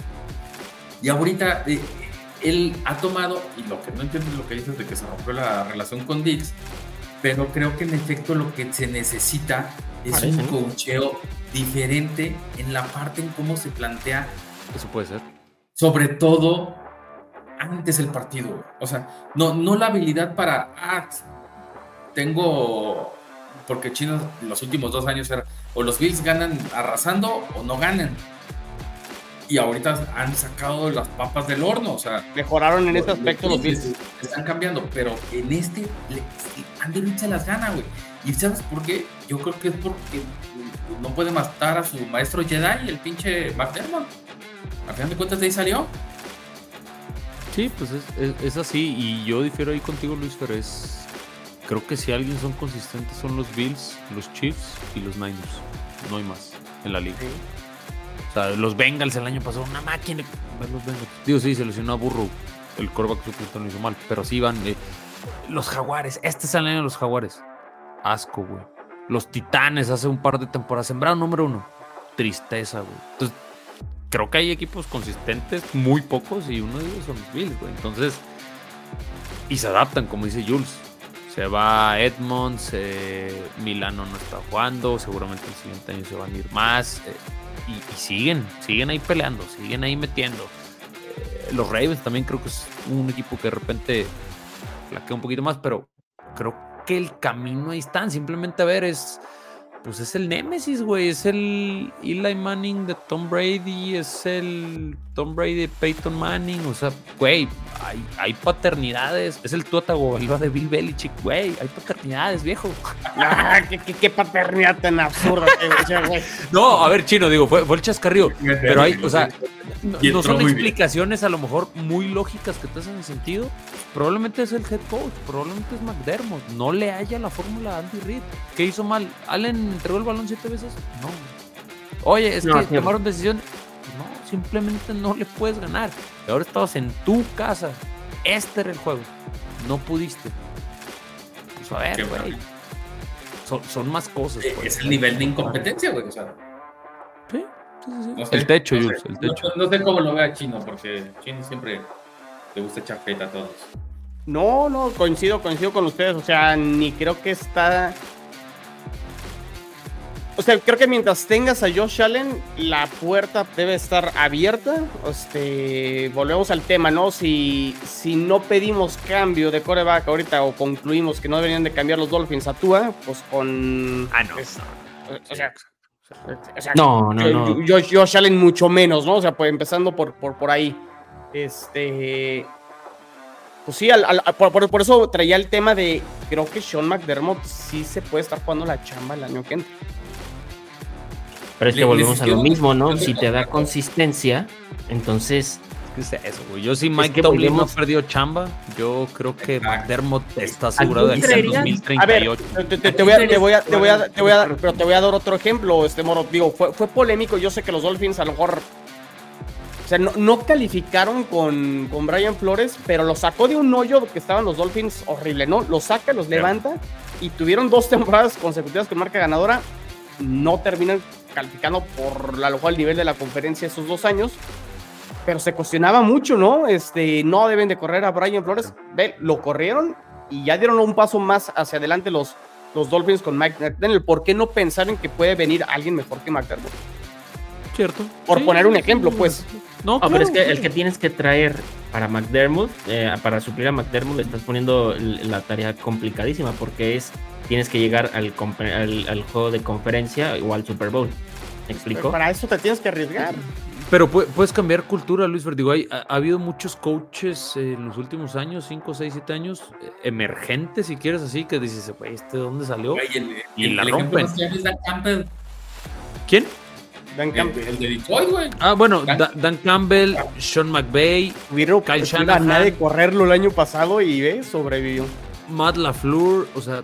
Y ahorita eh, él ha tomado, y lo que no entiendo es lo que dices de que se rompió la relación con Dix, pero creo que en efecto lo que se necesita es un cocheo diferente en la parte en cómo se plantea. Eso puede ser. Sobre todo antes del partido. O sea, no, no la habilidad para, ah, tengo porque Chino los últimos dos años era o los Bills ganan arrasando o no ganan. Y ahorita han sacado las papas del horno, o sea. Mejoraron en este aspecto los Bills. Están cambiando, pero en este, Andy Reid se las gana, güey. ¿Y sabes por qué? Yo creo que es porque no puede matar a su maestro Jedi, el pinche McDermott. Al final de cuentas, de ahí salió. Sí, pues es, es, así. Y yo difiero ahí contigo, Luis, pero es creo que si alguien son consistentes son los Bills, los Chiefs y los Niners. No hay más en la liga. O sea, los Bengals el año pasado, una máquina. Los Bengals. Digo, sí, se lesionó a Burrow. El coreback supuesto no hizo mal. Pero sí van. Eh, los Jaguares. Este es el año de los Jaguares. Asco, güey. Los Titanes hace un par de temporadas. Sembraron número uno. Tristeza, güey. Entonces, creo que hay equipos consistentes, muy pocos, y uno de ellos son los Bills, güey. Entonces, y se adaptan, como dice Jules se va Edmonds, Milano no está jugando, seguramente el siguiente año se van a ir más. Eh, y, siguen, siguen ahí peleando, siguen ahí metiendo. Eh, los Ravens también creo que es un equipo que de repente flaquea un poquito más, pero creo que el camino ahí está. Simplemente a ver, es pues es el Nemesis, güey. Es el Eli Manning de Tom Brady. Es el Tom Brady de Peyton Manning. O sea, güey, hay, hay paternidades. Es el Tuatago de Bill Belichick, güey. Hay paternidades, viejo. Ah, ¿qué, paternidad tan absurda, güey. no, a ver, chino, digo, fue, fue el chascarrío. Pero hay, o sea, no, son explicaciones a lo mejor muy lógicas que te hacen sentido. Probablemente es el head coach, probablemente es McDermott. No le haya la fórmula a Andy Reid. ¿Qué hizo mal? ¿Allen entregó el balón siete veces? No. Oye, es que tomaron decisión. No, simplemente no le puedes ganar. Y ahora estabas en tu casa. Este era el juego. No pudiste. Pues a ver, güey. Son, más cosas. Pues. Es el nivel de incompetencia, güey. O sea. Sí, el techo, no Jules, el techo. No, sé cómo lo vea Chino, porque Chino siempre le gusta echar a todos. No, no, coincido, coincido con ustedes. O sea, ni creo que está o sea, creo que mientras tengas a Josh Allen, la puerta debe estar abierta. Este, volvemos al tema, ¿no? Si, si no pedimos cambio de coreback ahorita o concluimos que no deberían de cambiar los Dolphins a Tua, pues con... Ah, no. o sea, o sea, no, no, no. Josh, Allen mucho menos, ¿no? O sea, pues empezando por, por, por ahí. Este... Pues sí, por, por, eso traía el tema de, creo que Sean McDermott sí se puede estar jugando la chamba el año que entra. Pero es que volvemos a lo mismo, ¿no? Si te da consistencia, entonces. Es eso, güey. Yo sí, Mike Tomlin no perdió chamba. Yo creo que McDermott está asegurado de aquí en 2038. A ver, te, voy a, te, voy a, te, voy a, te voy a dar, pero te voy a dar otro ejemplo, este Moro. Digo, fue, fue polémico. Yo sé que los Dolphins a lo mejor. O sea, no, no calificaron con, con, Brian Flores, pero lo sacó de un hoyo que estaban los Dolphins horrible, ¿no? Los saca, los levanta y tuvieron dos temporadas consecutivas con marca ganadora. No terminan calificando por la mejor el nivel de la conferencia esos dos años, pero se cuestionaba mucho, ¿no? Este, no deben de correr a Brian Flores. Ve, lo corrieron y ya dieron un paso más hacia adelante los, los Dolphins con Mike McDaniel. ¿Por qué no pensar en que puede venir alguien mejor que McDermott? Cierto. Por poner un ejemplo, pues. No, pero es que el que tienes que traer para McDermott, eh, para suplir a McDermott, le estás poniendo la tarea complicadísima porque es tienes que llegar al, al, juego de conferencia o al Super Bowl. ¿Me explico? para eso te tienes que arriesgar. Pero puedes cambiar cultura, Luis Verdigo. ha, habido muchos coaches en los últimos años, 5, 6, 7 años, eh, emergentes, si quieres así, que dices, güey, ¿este de dónde salió? y la rompen. ¿Quién? Dan Campbell. El, de Detroit, güey. Ah, bueno, Dan, Campbell, Sean McVay, Kyle Shanahan. nadie correrlo el año pasado y ve, sobrevivió. Matt LaFleur, o sea,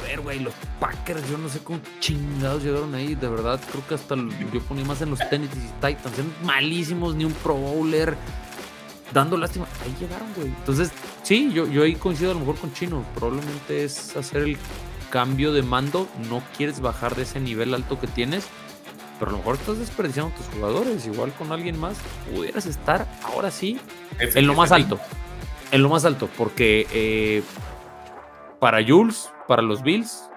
a ver, güey, los Packers, yo no sé cómo chingados llegaron ahí. De verdad, creo que hasta yo ponía más en los Tennessee Titans. Eran malísimos, ni un Pro Bowler. Dando lástima. Ahí llegaron, güey. Entonces, sí, yo, yo ahí coincido a lo mejor con Chino. Probablemente es hacer el cambio de mando. No quieres bajar de ese nivel alto que tienes pero a lo mejor estás desperdiciando tus jugadores. Igual con alguien más, pudieras estar ahora sí en lo más alto. En lo más alto, porque eh, para Jules, para los Bills,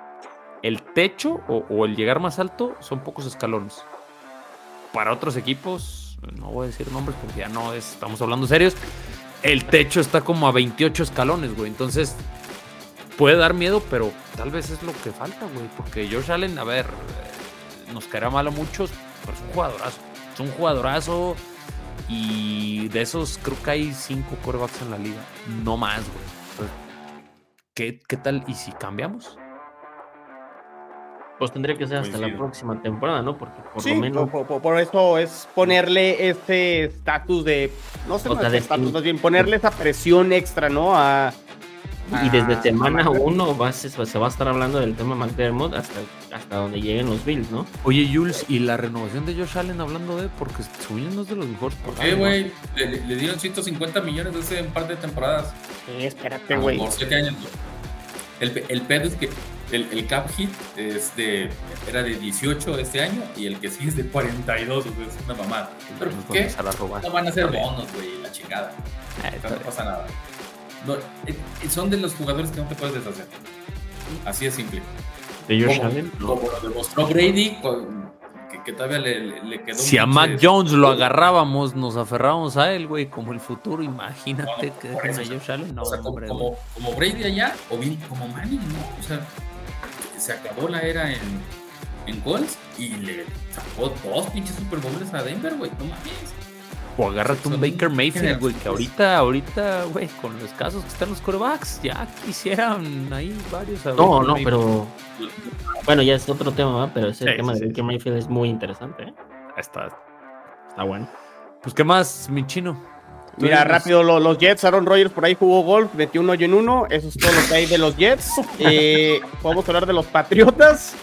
el techo o, el llegar más alto son pocos escalones. Para otros equipos, no voy a decir nombres porque ya no estamos hablando serios. El techo está como a 28 escalones, güey. Entonces, puede dar miedo, pero tal vez es lo que falta, güey. Porque Josh Allen, a ver, nos caerá mal a muchos, pero es un jugadorazo. Es un jugadorazo. Y de esos creo que hay cinco corebacks en la liga. No más, güey. ¿Qué, ¿Qué tal? ¿Y si cambiamos? Pues tendría que ser hasta la próxima temporada, ¿no? Porque por lo menos. Por, eso es ponerle ese estatus de. No sé, no estatus, más bien ponerle esa presión extra, ¿no? A, y desde ah, semana uno se va a estar hablando del tema McDermott hasta, hasta donde lleguen los Bills, ¿no? Oye, Jules, ¿y la renovación de Josh Allen hablando de? Porque su no es de los mejores. ¿Por qué, güey? Le, dieron 150 millones hace un par de temporadas. Sí, espérate, güey. Por 7 años. El, el pedo es que el, el, cap hit es de, era de 18 este año y el que sí es de 42, güey, es una mamada. ¿Pero qué? No van a ser bonos, güey, la chingada. Ah, no pasa nada. No, eh, son de los jugadores que no te puedes deshacer. Así es simple. ¿De como, como lo demostró Brady, que, que todavía le, le, quedó. Si a Mac Jones lo agarrábamos, nos aferrábamos a él, güey, como el futuro, imagínate que dejen a Josh Allen. No, o sea, hombre, como, como, Brady allá, o bien como Manning, ¿no? O sea, se acabó la era en, en Colts y le sacó dos pinches Super Bowls a Denver, güey, no mames. O agárrate un Baker Mayfield, güey, que ahorita, ahorita, güey, con los casos que están los corebacks, ya quisieran ahí varios. No, no, pero. Bueno, ya es otro tema, ¿verdad? pero ese tema de Baker Mayfield es muy interesante, ¿eh? Está. Está bueno. Pues, ¿qué más, mi chino? Mira, rápido, los, Jets, Aaron Rodgers por ahí jugó golf, metió un hoyo en uno, eso es todo lo que hay de los Jets. Eh, podemos hablar de los Patriotas.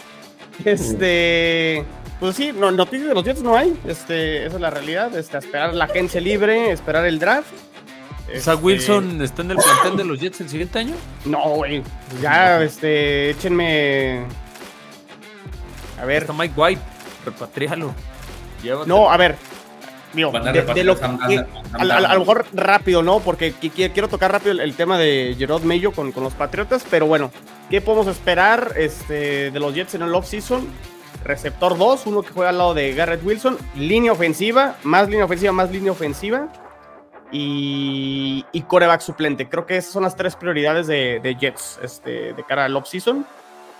Este. Pues sí, no, noticias de los Jets no hay. Este, esa es la realidad. Este, esperar la agencia libre, esperar el draft. Este... Wilson está en el plantel de los Jets el siguiente año? No, güey. Ya, este, échenme. A ver. Está Mike White, repatrialo. No, a ver. Digo, de, lo que, a, lo mejor rápido, ¿no? Porque quiero tocar rápido el, tema de Gerard Mayo con, con, los Patriotas, pero bueno, ¿qué podemos esperar este, de los Jets en el off-season? Receptor 2, uno que juega al lado de Garrett Wilson, línea ofensiva, más línea ofensiva, más línea ofensiva y, y coreback suplente. Creo que esas son las tres prioridades de, de Jets este, de cara al off-season.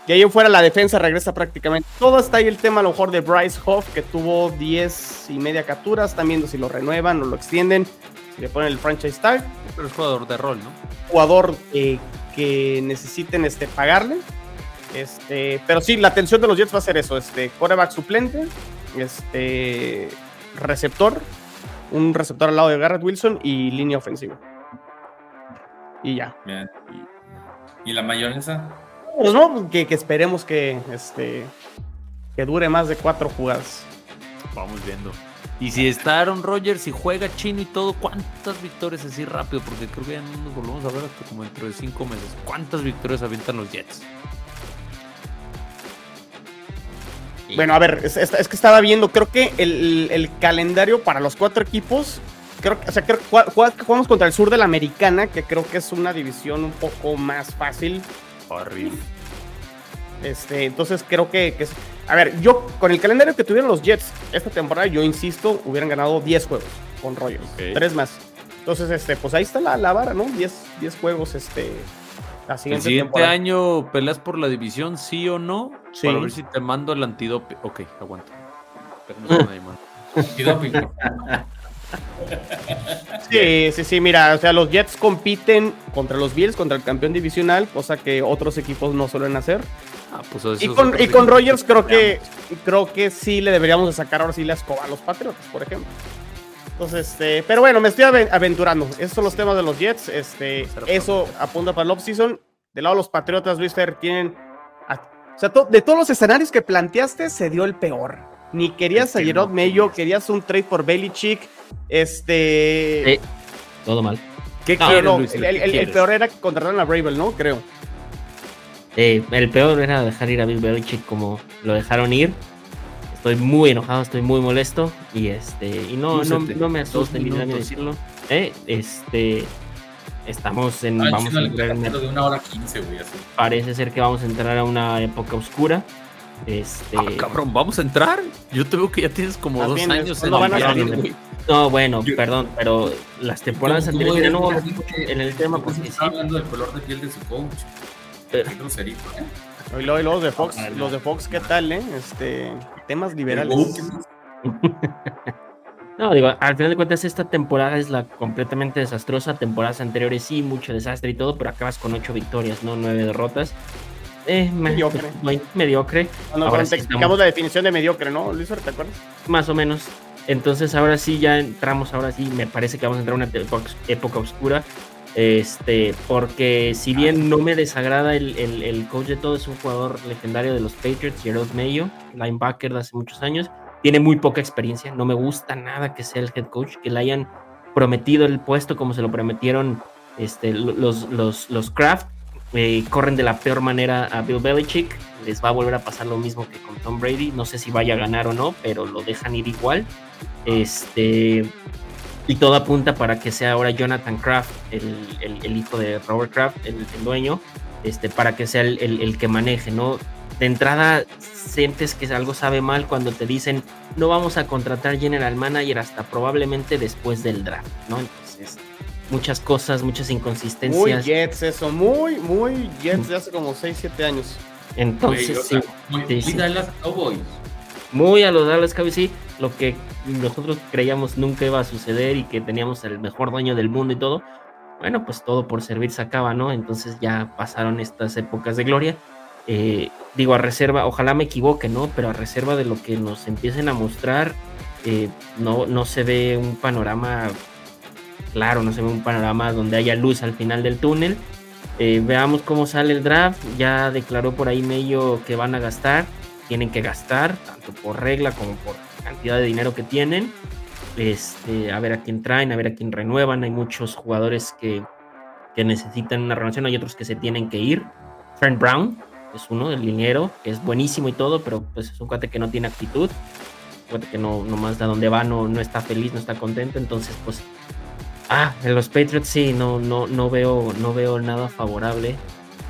Y ahí fuera la defensa regresa prácticamente. Todo está ahí el tema a lo mejor de Bryce Hoff, que tuvo 10 y media capturas. Están viendo si lo renuevan o lo extienden. Si le ponen el franchise tag. Pero es jugador de rol, ¿no? Jugador eh, que necesiten este, pagarle. Este, pero sí, la atención de los Jets va a ser eso. Este, quarterback suplente. Este, receptor. Un receptor al lado de Garrett Wilson y línea ofensiva. Y ya. Bien. ¿Y la mayonesa? Pues no, que, esperemos que, este, que dure más de cuatro jugadas. Vamos viendo. Y si está Aaron Rodgers y juega chino y todo, ¿cuántas victorias así rápido? Porque creo que ya no nos volvemos a ver hasta como dentro de cinco meses. ¿Cuántas victorias avientan los Jets? Bueno, a ver, es, que estaba viendo, creo que el, calendario para los cuatro equipos, creo o sea, jugamos contra el sur de la americana, que creo que es una división un poco más fácil Horrible. Este, entonces creo que, A ver, yo con el calendario que tuvieron los Jets esta temporada, yo insisto, hubieran ganado 10 juegos con Royals. Tres más. Entonces, este, pues ahí está la, la vara, ¿no? 10, 10 juegos, este. La siguiente el siguiente año peleas por la división, sí o no. Sí. Para ver si te mando el antidope. Ok, aguanta. Sí, sí, sí, mira, o sea, los Jets compiten contra los Bills, contra el campeón divisional, cosa que otros equipos no suelen hacer. Ah, pues y, con, y con Rogers creo que creo que sí le deberíamos de sacar ahora sí la escoba a los Patriotas, por ejemplo. Entonces, este, pero bueno, me estoy aventurando. Esos son los temas de los Jets. Este, eso apunta para el off-season. Del lado de los Patriotas, Luis Fer, tienen. o sea, de todos los escenarios que planteaste, se dio el peor. Ni querías a Gerard Mayo, querías un trade por Belichick este. todo mal. ¿Qué el, peor era que contrataron a Bravel, ¿no? Creo. Eh, el peor era dejar ir a Bill Belichick como lo dejaron ir. Estoy muy enojado, estoy muy molesto. Y este. Y no, no, me asusta ni nada decirlo. Eh, este. Estamos en. vamos a entrar en. De una hora 15, Parece ser que vamos a entrar a una época oscura. Este. Ah, cabrón, ¿vamos a entrar? Yo te veo que ya tienes como dos años en la no, bueno, perdón, pero las temporadas anteriores no en el tema porque sí. hablando del color de piel de su coach. Pero, ¿eh? Y luego, de Fox, los de Fox, ¿qué tal, eh? Este, temas liberales. No, digo, al final de cuentas esta temporada es la completamente desastrosa. Temporadas anteriores sí, mucho desastre y todo, pero acabas con ocho victorias, no nueve derrotas. Eh, mediocre. mediocre. Cuando explicamos la definición de mediocre, ¿no, Luis? ¿Te acuerdas? Más o menos. Entonces ahora sí ya entramos, ahora sí me parece que vamos a entrar en una época oscura. Este, porque si bien no me desagrada el, el, coach de todo, es un jugador legendario de los Patriots, Gerald Mayo, linebacker de hace muchos años, tiene muy poca experiencia, no me gusta nada que sea el head coach, que le hayan prometido el puesto como se lo prometieron este, los, los, los Kraft, eh, corren de la peor manera a Bill Belichick, les va a volver a pasar lo mismo que con Tom Brady, no sé si vaya a ganar o no, pero lo dejan ir igual. Este, y todo apunta para que sea ahora Jonathan Kraft, el, hijo de Robert Kraft, el, dueño, este, para que sea el, que maneje, ¿no? De entrada, sientes que algo sabe mal cuando te dicen no vamos a contratar general manager hasta probablemente después del draft, ¿no? Entonces, muchas cosas, muchas inconsistencias. Muy Jets, eso, muy, muy Jets de hace como 6, 7 años. Entonces, sí, muy, sí, Cowboys muy a los Dallas Cowboys, sí, lo que nosotros creíamos nunca iba a suceder y que teníamos el mejor dueño del mundo y todo, bueno, pues todo por servir se acaba, ¿no? Entonces ya pasaron estas épocas de gloria. Eh, digo, a reserva, ojalá me equivoque, ¿no? Pero a reserva de lo que nos empiecen a mostrar, eh, no, no se ve un panorama claro, no se ve un panorama donde haya luz al final del túnel. Eh, veamos cómo sale el draft. Ya declaró por ahí medio que van a gastar tienen que gastar, tanto por regla como por cantidad de dinero que tienen. Este, a ver a quién traen, a ver a quién renuevan. Hay muchos jugadores que, que necesitan una renovación, hay otros que se tienen que ir. Trent Brown es uno del dinero, que es buenísimo y todo, pero pues es un cuate que no tiene actitud, un cuate que no, no más de donde va no, no está feliz, no está contento, entonces pues Ah, en los Patriots sí, no, no, no, veo, no veo nada favorable,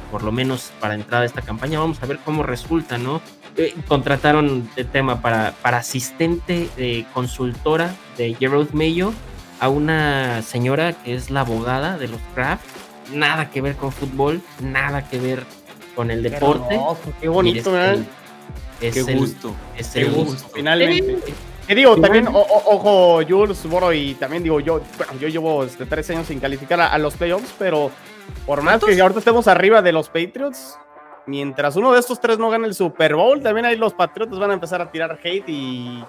por lo menos para entrar a esta campaña. Vamos a ver cómo resulta, ¿no? Eh, contrataron de tema para, para asistente de consultora de Gerald Mayo a una señora que es la abogada de los Kraft. Nada que ver con fútbol, nada que ver con el deporte. Qué bonito, ¿eh? qué gusto. Es el gusto. Finalmente. Que digo, también, ojo, Jules, Boro, y también digo, yo, yo llevo este, tres años sin calificar a, los playoffs, pero por más que ahorita estemos arriba de los Patriots, mientras uno de estos tres no gane el Super Bowl, también ahí los Patriots van a empezar a tirar hate y.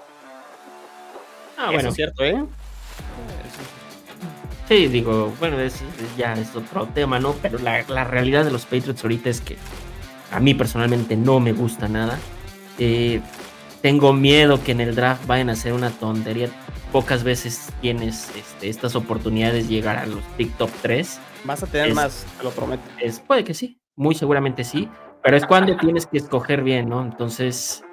Ah, bueno. es cierto, ¿eh? Sí, digo, bueno, es, ya es otro tema, ¿no? Pero la, la, realidad de los Patriots ahorita es que a mí personalmente no me gusta nada. Eh, tengo miedo que en el draft vayan a hacer una tontería. Pocas veces tienes este, estas oportunidades de llegar a los pick top 3. Vas a tener más, te lo prometo. Es, puede que sí, muy seguramente sí, pero es cuando tienes que escoger bien, ¿no? Entonces,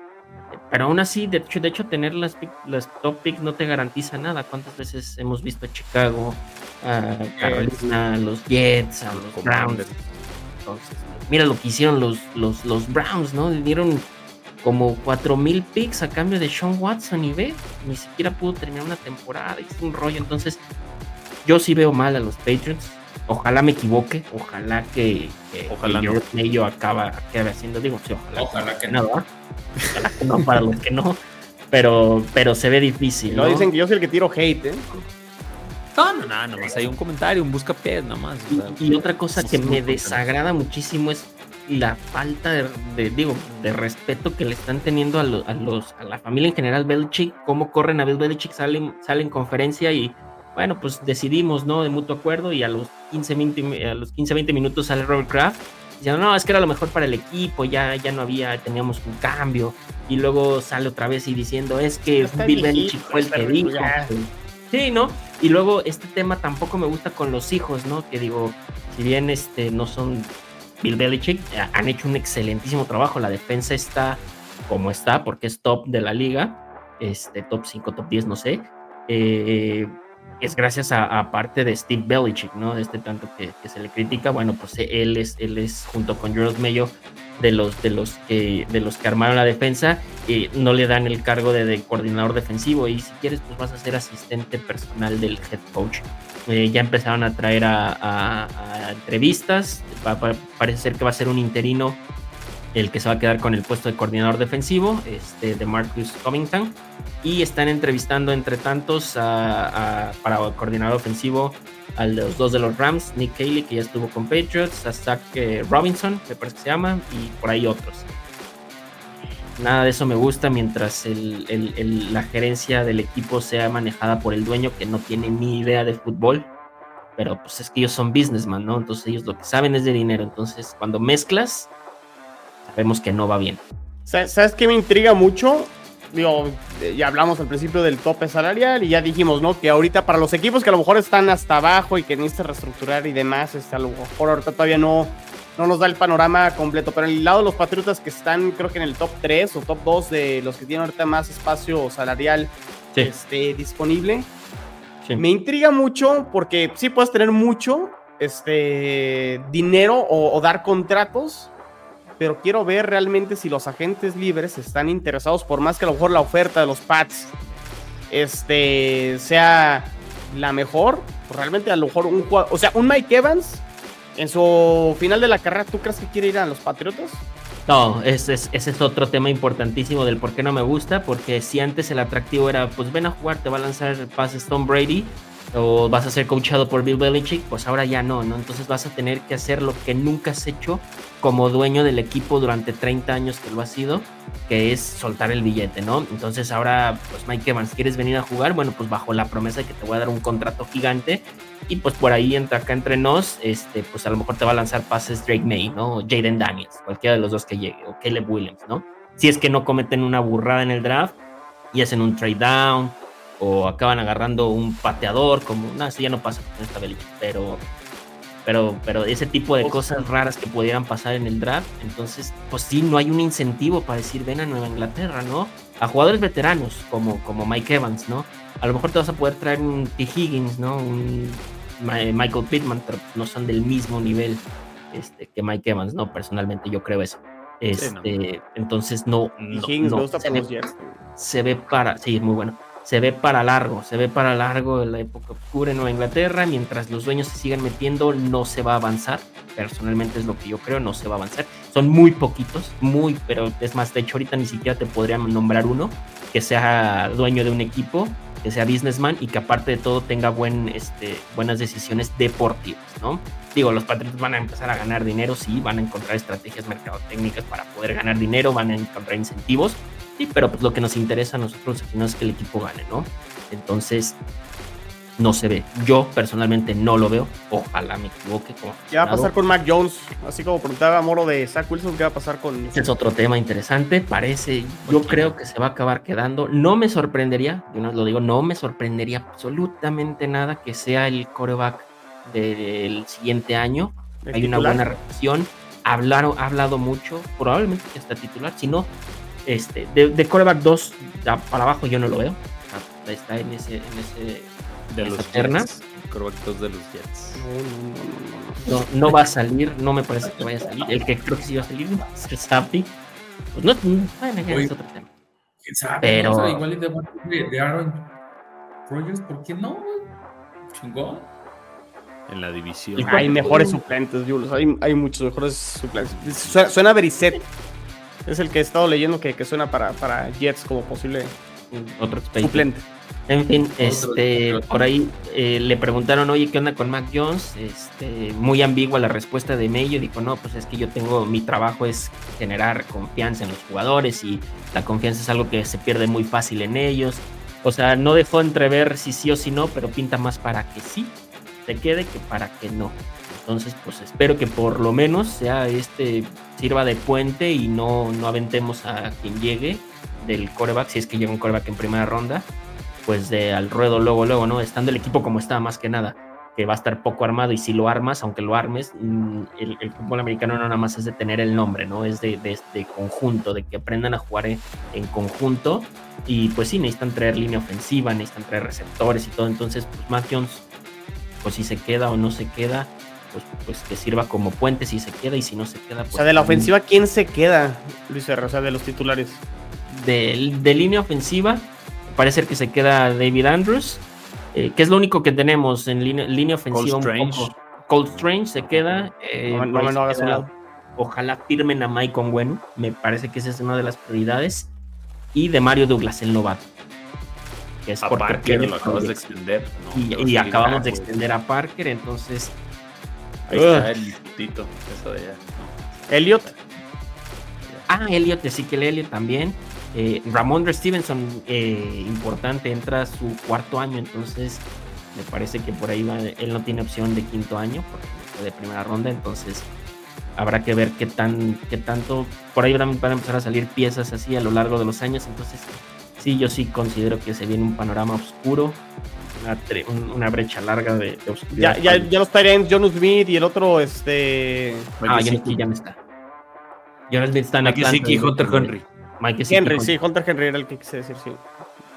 pero aún así, de hecho, de hecho tener las, las top picks no te garantiza nada. ¿Cuántas veces hemos visto a Chicago, a Carolina, a los Jets, a los Browns? Entonces, mira lo que hicieron los, los, los Browns, ¿no? Dieron como 4000 picks a cambio de Sean Watson y ve, ni siquiera pudo terminar una temporada, es un rollo. Entonces, yo sí veo mal a los Patriots. Ojalá me equivoque, ojalá que, ojalá yo ello acaba acabe haciendo, digo, sí, ojalá, ojalá que, no. ojalá que no para los que no, pero, pero se ve difícil. No, dicen que yo soy el que tiro hate, ¿eh? No, no, no, nomás hay un comentario, un busca pies nomás. y, otra cosa que me desagrada muchísimo es la falta de, digo, de respeto que le están teniendo a, los, a la familia en general Belichick, cómo corren a Bill Belichick, salen, salen en conferencia y bueno, pues decidimos, ¿no? De mutuo acuerdo y a los 15, 20, a los 15, 20 minutos sale Robert Kraft diciendo, no, es que era lo mejor para el equipo, ya, ya no había, teníamos un cambio. Y luego sale otra vez y diciendo, es que Bill Belichick fue el que dijo. Sí, ¿no? Y luego este tema tampoco me gusta con los hijos, ¿no? Que digo, si bien este, no son Bill Belichick eh, han hecho un excelentísimo trabajo. La defensa está como está, porque es top de la liga, este, top 5, top 10, no sé. Eh, es gracias a, parte de Steve Belichick, ¿no? Este tanto que, se le critica, bueno, pues él es, él es junto con Gerald Mayo de los, de los que de los que armaron la defensa, y no le dan el cargo de, coordinador defensivo y si quieres pues vas a ser asistente personal del head coach. Eh, ya empezaron a traer a, entrevistas, parece ser que va a ser un interino el que se va a quedar con el puesto de coordinador defensivo, este, de Marcus Covington, y están entrevistando entre tantos para coordinador ofensivo a los dos de los Rams, Nick Cayley, que ya estuvo con Patriots, a Zach eh, Robinson, me parece que se llama, y por ahí otros. Nada de eso me gusta mientras la gerencia del equipo sea manejada por el dueño que no tiene ni idea de fútbol. Pero pues es que ellos son businessman, ¿no? Entonces ellos lo que saben es de dinero. Entonces cuando mezclas, sabemos que no va bien. ¿Sabes qué me intriga mucho? Digo, ya hablamos al principio del tope salarial y ya dijimos, ¿no? Que ahorita para los equipos que a lo mejor están hasta abajo y que necesitan reestructurar y demás, este, a lo mejor ahorita todavía no, no nos da el panorama completo. Pero en el lado de los Patriotas que están, creo que en el top 3 o top 2 de los que tienen ahorita más espacio salarial este, disponible, me intriga mucho porque sí puedes tener mucho este, dinero o dar contratos pero quiero ver realmente si los agentes libres están interesados, por más que a lo mejor la oferta de los Pats este, sea la mejor, pues realmente a lo mejor un o sea, un Mike Evans en su final de la carrera, ¿tú crees que quiere ir a los Patriotas? No, ese es, ese es otro tema importantísimo del por qué no me gusta, porque si antes el atractivo era, pues ven a jugar, te va a lanzar el pase Stone Brady, o vas a ser coachado por Bill Belichick, pues ahora ya no, ¿no? Entonces vas a tener que hacer lo que nunca has hecho como dueño del equipo durante 30 años que lo has sido, que es soltar el billete, ¿no? Entonces ahora, pues Mike Evans, ¿quieres venir a jugar? Bueno, pues bajo la promesa de que te voy a dar un contrato gigante y pues por ahí entra acá entre nos, este, pues a lo mejor te va a lanzar pases Drake May, ¿no? O Jaden Daniels, cualquiera de los dos que llegue, o Caleb Williams, ¿no? si es que no cometen una burrada en el draft y hacen un trade down o acaban agarrando un pateador, como, no, eso ya no pasa con esta Belichick, pero, pero, pero ese tipo de cosas raras que pudieran pasar en el draft, entonces, pues sí, no hay un incentivo para decir, ven a Nueva Inglaterra, ¿no? A jugadores veteranos como, como Mike Evans, ¿no? A lo mejor te vas a poder traer un T. Higgins, ¿no? Un Michael Pittman, pero no son del mismo nivel este, que Mike Evans, ¿no? Personalmente yo creo eso. Este, Entonces no, no, se, ve, se, ve, para, sí, es muy bueno se ve para largo, se ve para largo la época oscura en Nueva Inglaterra, mientras los dueños se sigan metiendo, no se va a avanzar. Personalmente es lo que yo creo, no se va a avanzar. Son muy poquitos, muy, pero es más, de hecho ahorita ni siquiera te podría nombrar uno que sea dueño de un equipo, que sea businessman y que aparte de todo tenga buen, este, buenas decisiones deportivas, ¿no? Digo, los Patriots van a empezar a ganar dinero, sí, van a encontrar estrategias mercadotécnicas para poder ganar dinero, van a encontrar incentivos, Sí, pero pues lo que nos interesa a nosotros no es que el equipo gane, ¿no? Entonces, no se ve. Yo personalmente no lo veo. Ojalá me equivoque. ¿Qué va a pasar con Mac Jones? Así como preguntaba Moro de Zach Wilson, ¿qué va a pasar con...? Es otro tema interesante. Parece, yo creo que se va a acabar quedando. No me sorprendería, yo no lo digo, no me sorprendería absolutamente nada que sea el coreback del siguiente año. Hay una buena relación. Hablaron, ha hablado mucho, probablemente que está titular, si no, este, de, de coreback 2 para abajo yo no lo veo. Está en ese, en ese de los ternas. Coreback 2 de los Jets. No, no, no, no, va a salir, no me parece que vaya a salir. El que creo que sí va a salir es el Sapi. Pues no, bueno, ya es otro tema. ¿Quién sabe? Pero... O sea, igual de, de Aaron Rodgers, ¿por qué no? Chingón en la división. Hay mejores suplentes, Jules. Hay, hay muchos mejores suplentes. Suena, suena Brissett es el que he estado leyendo que, suena para, para Jets como posible otro suplente. En fin, este, por ahí eh, le preguntaron, oye, ¿qué onda con Mac Jones? Este, muy ambigua la respuesta de Mayo. Dijo, no, pues es que yo tengo, mi trabajo es generar confianza en los jugadores y la confianza es algo que se pierde muy fácil en ellos. O sea, no dejó entrever si sí o si no, pero pinta más para que sí se quede que para que no. Entonces, pues espero que por lo menos sea este sirva de puente y no, no aventemos a quien llegue del coreback, si es que llega un coreback en primera ronda, pues de al ruedo luego, luego, ¿no? Estando el equipo como está, más que nada, que va a estar poco armado y si lo armas, aunque lo armes, mm, el, fútbol americano no nada más es de tener el nombre, ¿no? Es de, de, conjunto, de que aprendan a jugar en, en, conjunto y pues sí, necesitan traer línea ofensiva, necesitan traer receptores y todo, entonces pues Matt Jones, pues si se queda o no se queda, pues, pues que sirva como puente si se queda y si no se queda. Pues, o sea, de la ofensiva, ¿quién se queda, Luis R? O sea, de los titulares. De, de línea ofensiva, parece que se queda David Andrews, eh, que es lo único que tenemos en línea, línea ofensiva. Cold Strange. Cold Strange se queda. Eh, ojalá firmen a Mike Onwenu, me parece que esa es una de las prioridades. Y de Mario Douglas, el novato. Que es a Parker lo acabas de extender. y, acabamos de extender a Parker, entonces Ahí está el putito, eso de allá. Elliot. Ah, Elliot, sí que el Elliot también. Eh, Ramondre Stevenson, eh, importante, entra su cuarto año, entonces me parece que por ahí va, él no tiene opción de quinto año, porque de primera ronda, entonces habrá que ver qué tan, qué tanto, por ahí van, van a empezar a salir piezas así a lo largo de los años, entonces sí, yo sí considero que se viene un panorama oscuro una, brecha larga de, oscuridad. Ya, ya, ya los Tyrants, John Smith y el otro, este. Ah, ya, ya no está. John Smith está en Mike Atlanta. y Hunter Henry. Mike Henry, sí, Hunter Henry era el que quise decir, sí.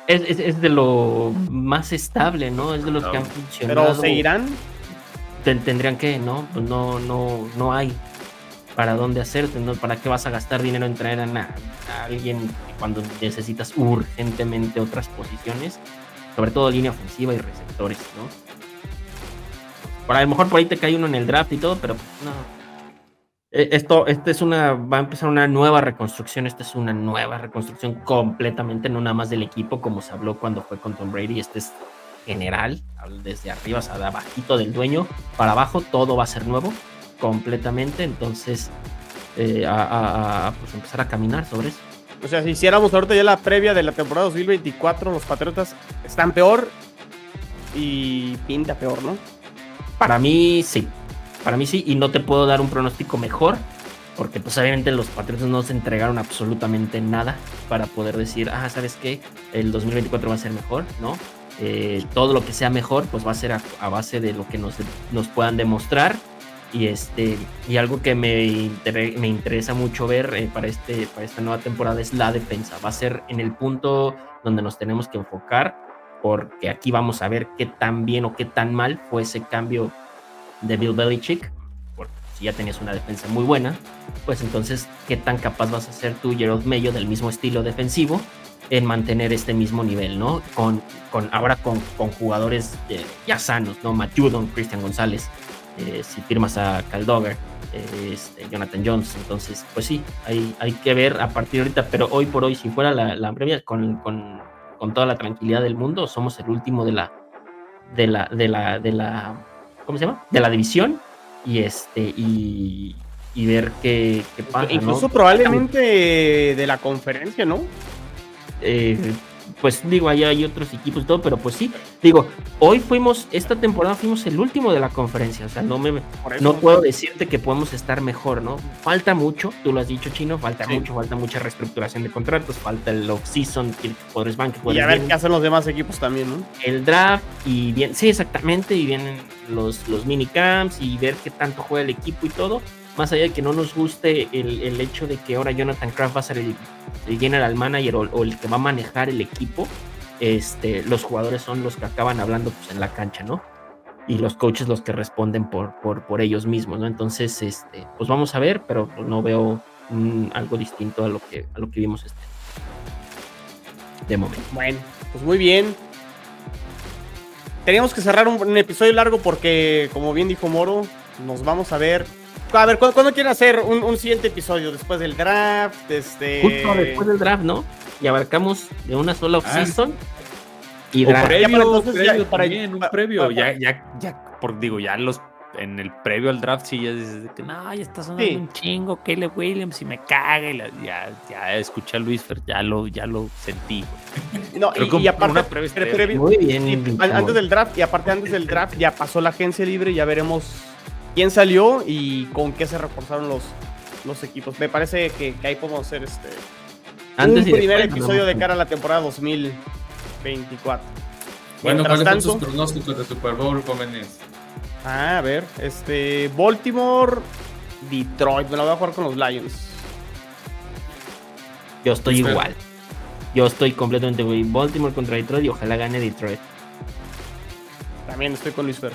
Es, es, es, de lo más estable, ¿no? Es de los que han funcionado. Pero seguirán. tendrían que, ¿no? Pues no, no, no hay para dónde hacerte, ¿no? ¿Para qué vas a gastar dinero en traer a, alguien cuando necesitas urgentemente otras posiciones? sobre todo línea ofensiva y receptores, ¿no? Por a lo mejor por ahí te cae uno en el draft y todo, pero pues, no. E, esto, este es una, va a empezar una nueva reconstrucción, esta es una nueva reconstrucción completamente, no nada más del equipo, como se habló cuando fue con Tom Brady, este es general, desde arriba hasta abajito del dueño, para abajo, todo va a ser nuevo, completamente, entonces, eh, a, pues empezar a caminar sobre eso. O sea, si hiciéramos ahorita ya la previa de la temporada 2024, los Patriotas están peor y pinta peor, ¿no? Para mí sí. Para mí sí, y no te puedo dar un pronóstico mejor porque pues obviamente los Patriotas no se entregaron absolutamente nada para poder decir, ah, ¿sabes qué? El 2024 va a ser mejor, ¿no? Eh, todo lo que sea mejor, pues va a ser a, base de lo que nos, nos, puedan demostrar. Y, este, y algo que me, me interesa mucho ver eh, para, este, para esta nueva temporada es la defensa. Va a ser en el punto donde nos tenemos que enfocar, porque aquí vamos a ver qué tan bien o qué tan mal fue ese cambio de Bill Belichick ya tenías una defensa muy buena, pues entonces, ¿qué tan capaz vas a ser tú, Gerald Mayo, del mismo estilo defensivo, en mantener este mismo nivel, ¿no? Con, con, ahora con, con jugadores eh, ya sanos, ¿no? Matt Judon, Christian González, eh, si firmas a Caldover, eh, este, Jonathan Jones, entonces, pues sí, hay, hay que ver a partir de ahorita, pero hoy por hoy, si fuera la, la previa, con, con, con toda la tranquilidad del mundo, somos el último de la, de la, de la, de la, ¿cómo se llama? De la división y este y, y ver qué, qué pasa. Incluso probablemente de la conferencia, ¿no? Eh, pues digo, ahí hay otros equipos y todo, pero pues sí, digo, hoy fuimos, esta temporada fuimos el último de la conferencia, o sea, no me no puedo decirte que podemos estar mejor, ¿no? Falta mucho, tú lo has dicho, Chino, falta mucho, falta mucha reestructuración de contratos, falta el off-season, que podres van, que Y a ver qué hacen los demás equipos también, ¿no? El draft y bien, sí, exactamente, y vienen los, los minicamps y ver qué tanto juega el equipo y todo más allá de que no nos guste el, hecho de que ahora Jonathan Kraft va a ser el, general manager o, el que va a manejar el equipo, este, los jugadores son los que acaban hablando pues, en la cancha, ¿no? Y los coaches los que responden por, por, por ellos mismos, ¿no? Entonces, este, pues vamos a ver, pero no veo mm, algo distinto a lo que, a lo que vimos este, de momento. Bueno, pues muy bien. Teníamos que cerrar un episodio largo porque, como bien dijo Moro, nos vamos a ver a ver, ¿cuándo, quieren hacer un, siguiente episodio? ¿Después del draft? Este... Justo después del draft, ¿no? Y abarcamos de una sola ah. off-season. y draft. Previo, previo para, también, un previo. Ya, ya, ya, por, digo, ya los en el previo al draft sí ya dices que no, ya está sonando un chingo, Caleb Williams y me caga y ya, ya escuché a Luis Fer, ya lo, ya lo sentí. No, y, aparte, muy bien, antes del draft, y aparte antes del draft ya pasó la agencia libre, y ya veremos quién salió y con qué se reforzaron los, los equipos. Me parece que, ahí podemos hacer este Antes un primer episodio de cara a la temporada 2024. Bueno, ¿cuáles son sus pronósticos de Super Bowl, jóvenes? Ah, a ver, este Baltimore, Detroit, me lo voy a jugar con los Lions. Yo estoy igual. Yo estoy completamente Baltimore contra Detroit y ojalá gane Detroit. También estoy con Luis Fer.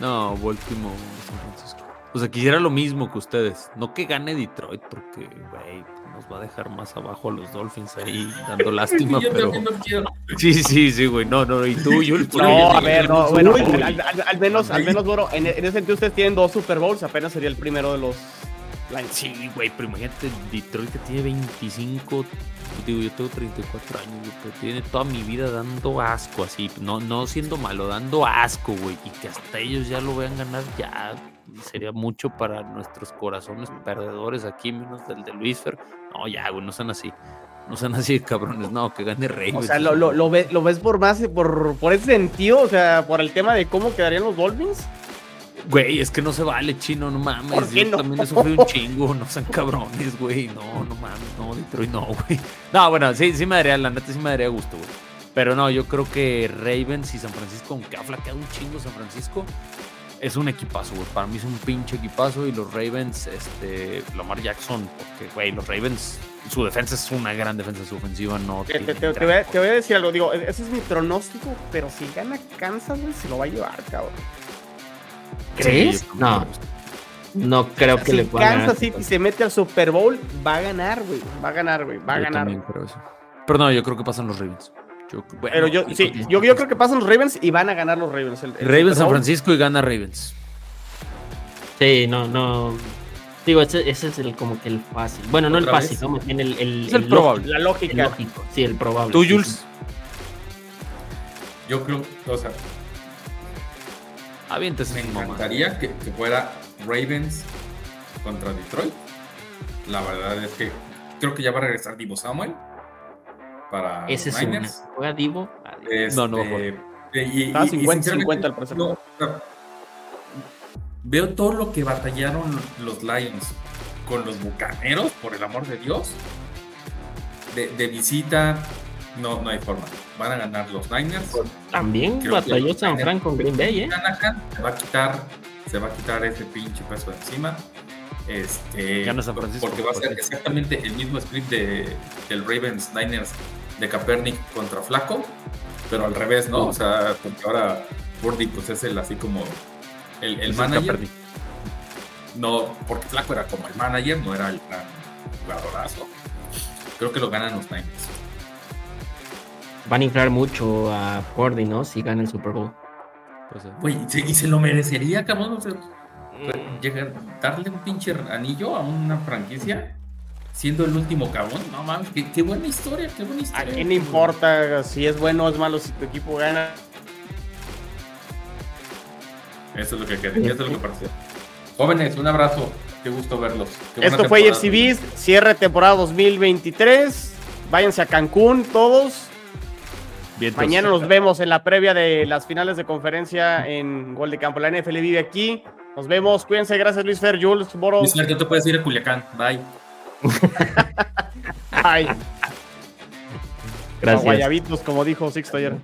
No, Baltimore, San Francisco. O sea, quisiera lo mismo que ustedes. No que gane Detroit, porque, güey, nos va a dejar más abajo a los Dolphins ahí dando lástima, pero. Sí, sí, sí, güey. No, no, y tú, Yul. No, a ver, no, bueno, al, menos, al menos, bueno, en, ese sentido ustedes tienen dos Super Bowls, apenas sería el primero de los Sí, güey, pero imagínate Detroit que tiene 25 digo, yo tengo 34 años, pero tiene toda mi vida dando asco, así, no, no siendo malo, dando asco, güey, y que hasta ellos ya lo vean ganar, ya sería mucho para nuestros corazones perdedores aquí, menos del de Luis Fer. No, ya, güey, no sean así. No sean así, cabrones, no, que gane Rey. O sea, lo, lo, lo, ves, lo ves por más, por, por ese sentido, o sea, por el tema de cómo quedarían los Dolphins. Güey, es que no se vale, chino, no mames. Yo también he sufrido un chingo, no sean cabrones, güey. No, no mames, no, Detroit no, güey. No, bueno, sí, sí me daría, la neta sí me daría gusto, güey. Pero no, yo creo que Ravens y San Francisco, aunque ha flaqueado un chingo San Francisco, es un equipazo, güey. Para mí es un pinche equipazo. Y los Ravens, este, Lamar Jackson, porque, güey, los Ravens, su defensa es una gran defensa, su ofensiva no. Te, voy a, te, voy a, decir algo, digo, ese es mi pronóstico, pero si gana Kansas, güey, se lo va a llevar, cabrón. ¿Crees? No. No creo que le pueda Kansas City se mete al Super Bowl, va a ganar, güey. Va a ganar, güey. Va a ganar. Pero no, yo creo que pasan los Ravens. pero yo, sí, yo, yo, creo que pasan los Ravens y van a ganar los Ravens. Ravens San Francisco y gana Ravens. Sí, no, no. Digo, ese, ese es el como que el fácil. Bueno, no el fácil, ¿no? el, el, es el, probable. La lógica. lógico. Sí, el probable. ¿Tú, Jules? Yo creo, o sea, me encantaría que, fuera Ravens contra Detroit. La verdad es que creo que ya va a regresar Divo Samuel para Ese los Niners. ¿Juega Divo? no, no. Este, y, 50-50 el proceso. veo todo lo que batallaron los Lions con los bucaneros, por el amor de Dios. De, visita, no, no hay forma. Van a ganar los Niners. También batalló San Fran con Green Bay, ¿eh? Se va a quitar, se va a quitar ese pinche peso de encima. Este, porque va a ser exactamente el mismo script de, del Ravens Niners de Kaepernick contra Flaco, pero al revés, ¿no? O sea, porque ahora Burdy pues es el así como el, manager. no, porque Flaco era como el manager, no era el gran jugadorazo. Creo que lo ganan los Niners. Van a inflar mucho a Burdy, ¿no? Si gana el Super Bowl. Pues, y se lo merecería, cabrón. O sea, llegar, darle un pinche anillo a una franquicia siendo el último cabrón. No mames, qué, buena historia, qué buena historia. ¿A quién importa si es bueno o es malo si tu equipo gana? Eso es lo que quería, eso es lo que pareció. Jóvenes, un abrazo. Qué gusto verlos. Esto fue IFC cierre temporada 2023. Váyanse a Cancún todos. Mañana nos vemos en la previa de las finales de conferencia en Gol de Campo. La NFL vive aquí. Nos vemos. Cuídense. Gracias, Luis Fer, Jules, Boros. Luis Fer, tú te puedes ir a Culiacán. Bye. Bye. Gracias. guayabitos, como dijo Sixto ayer.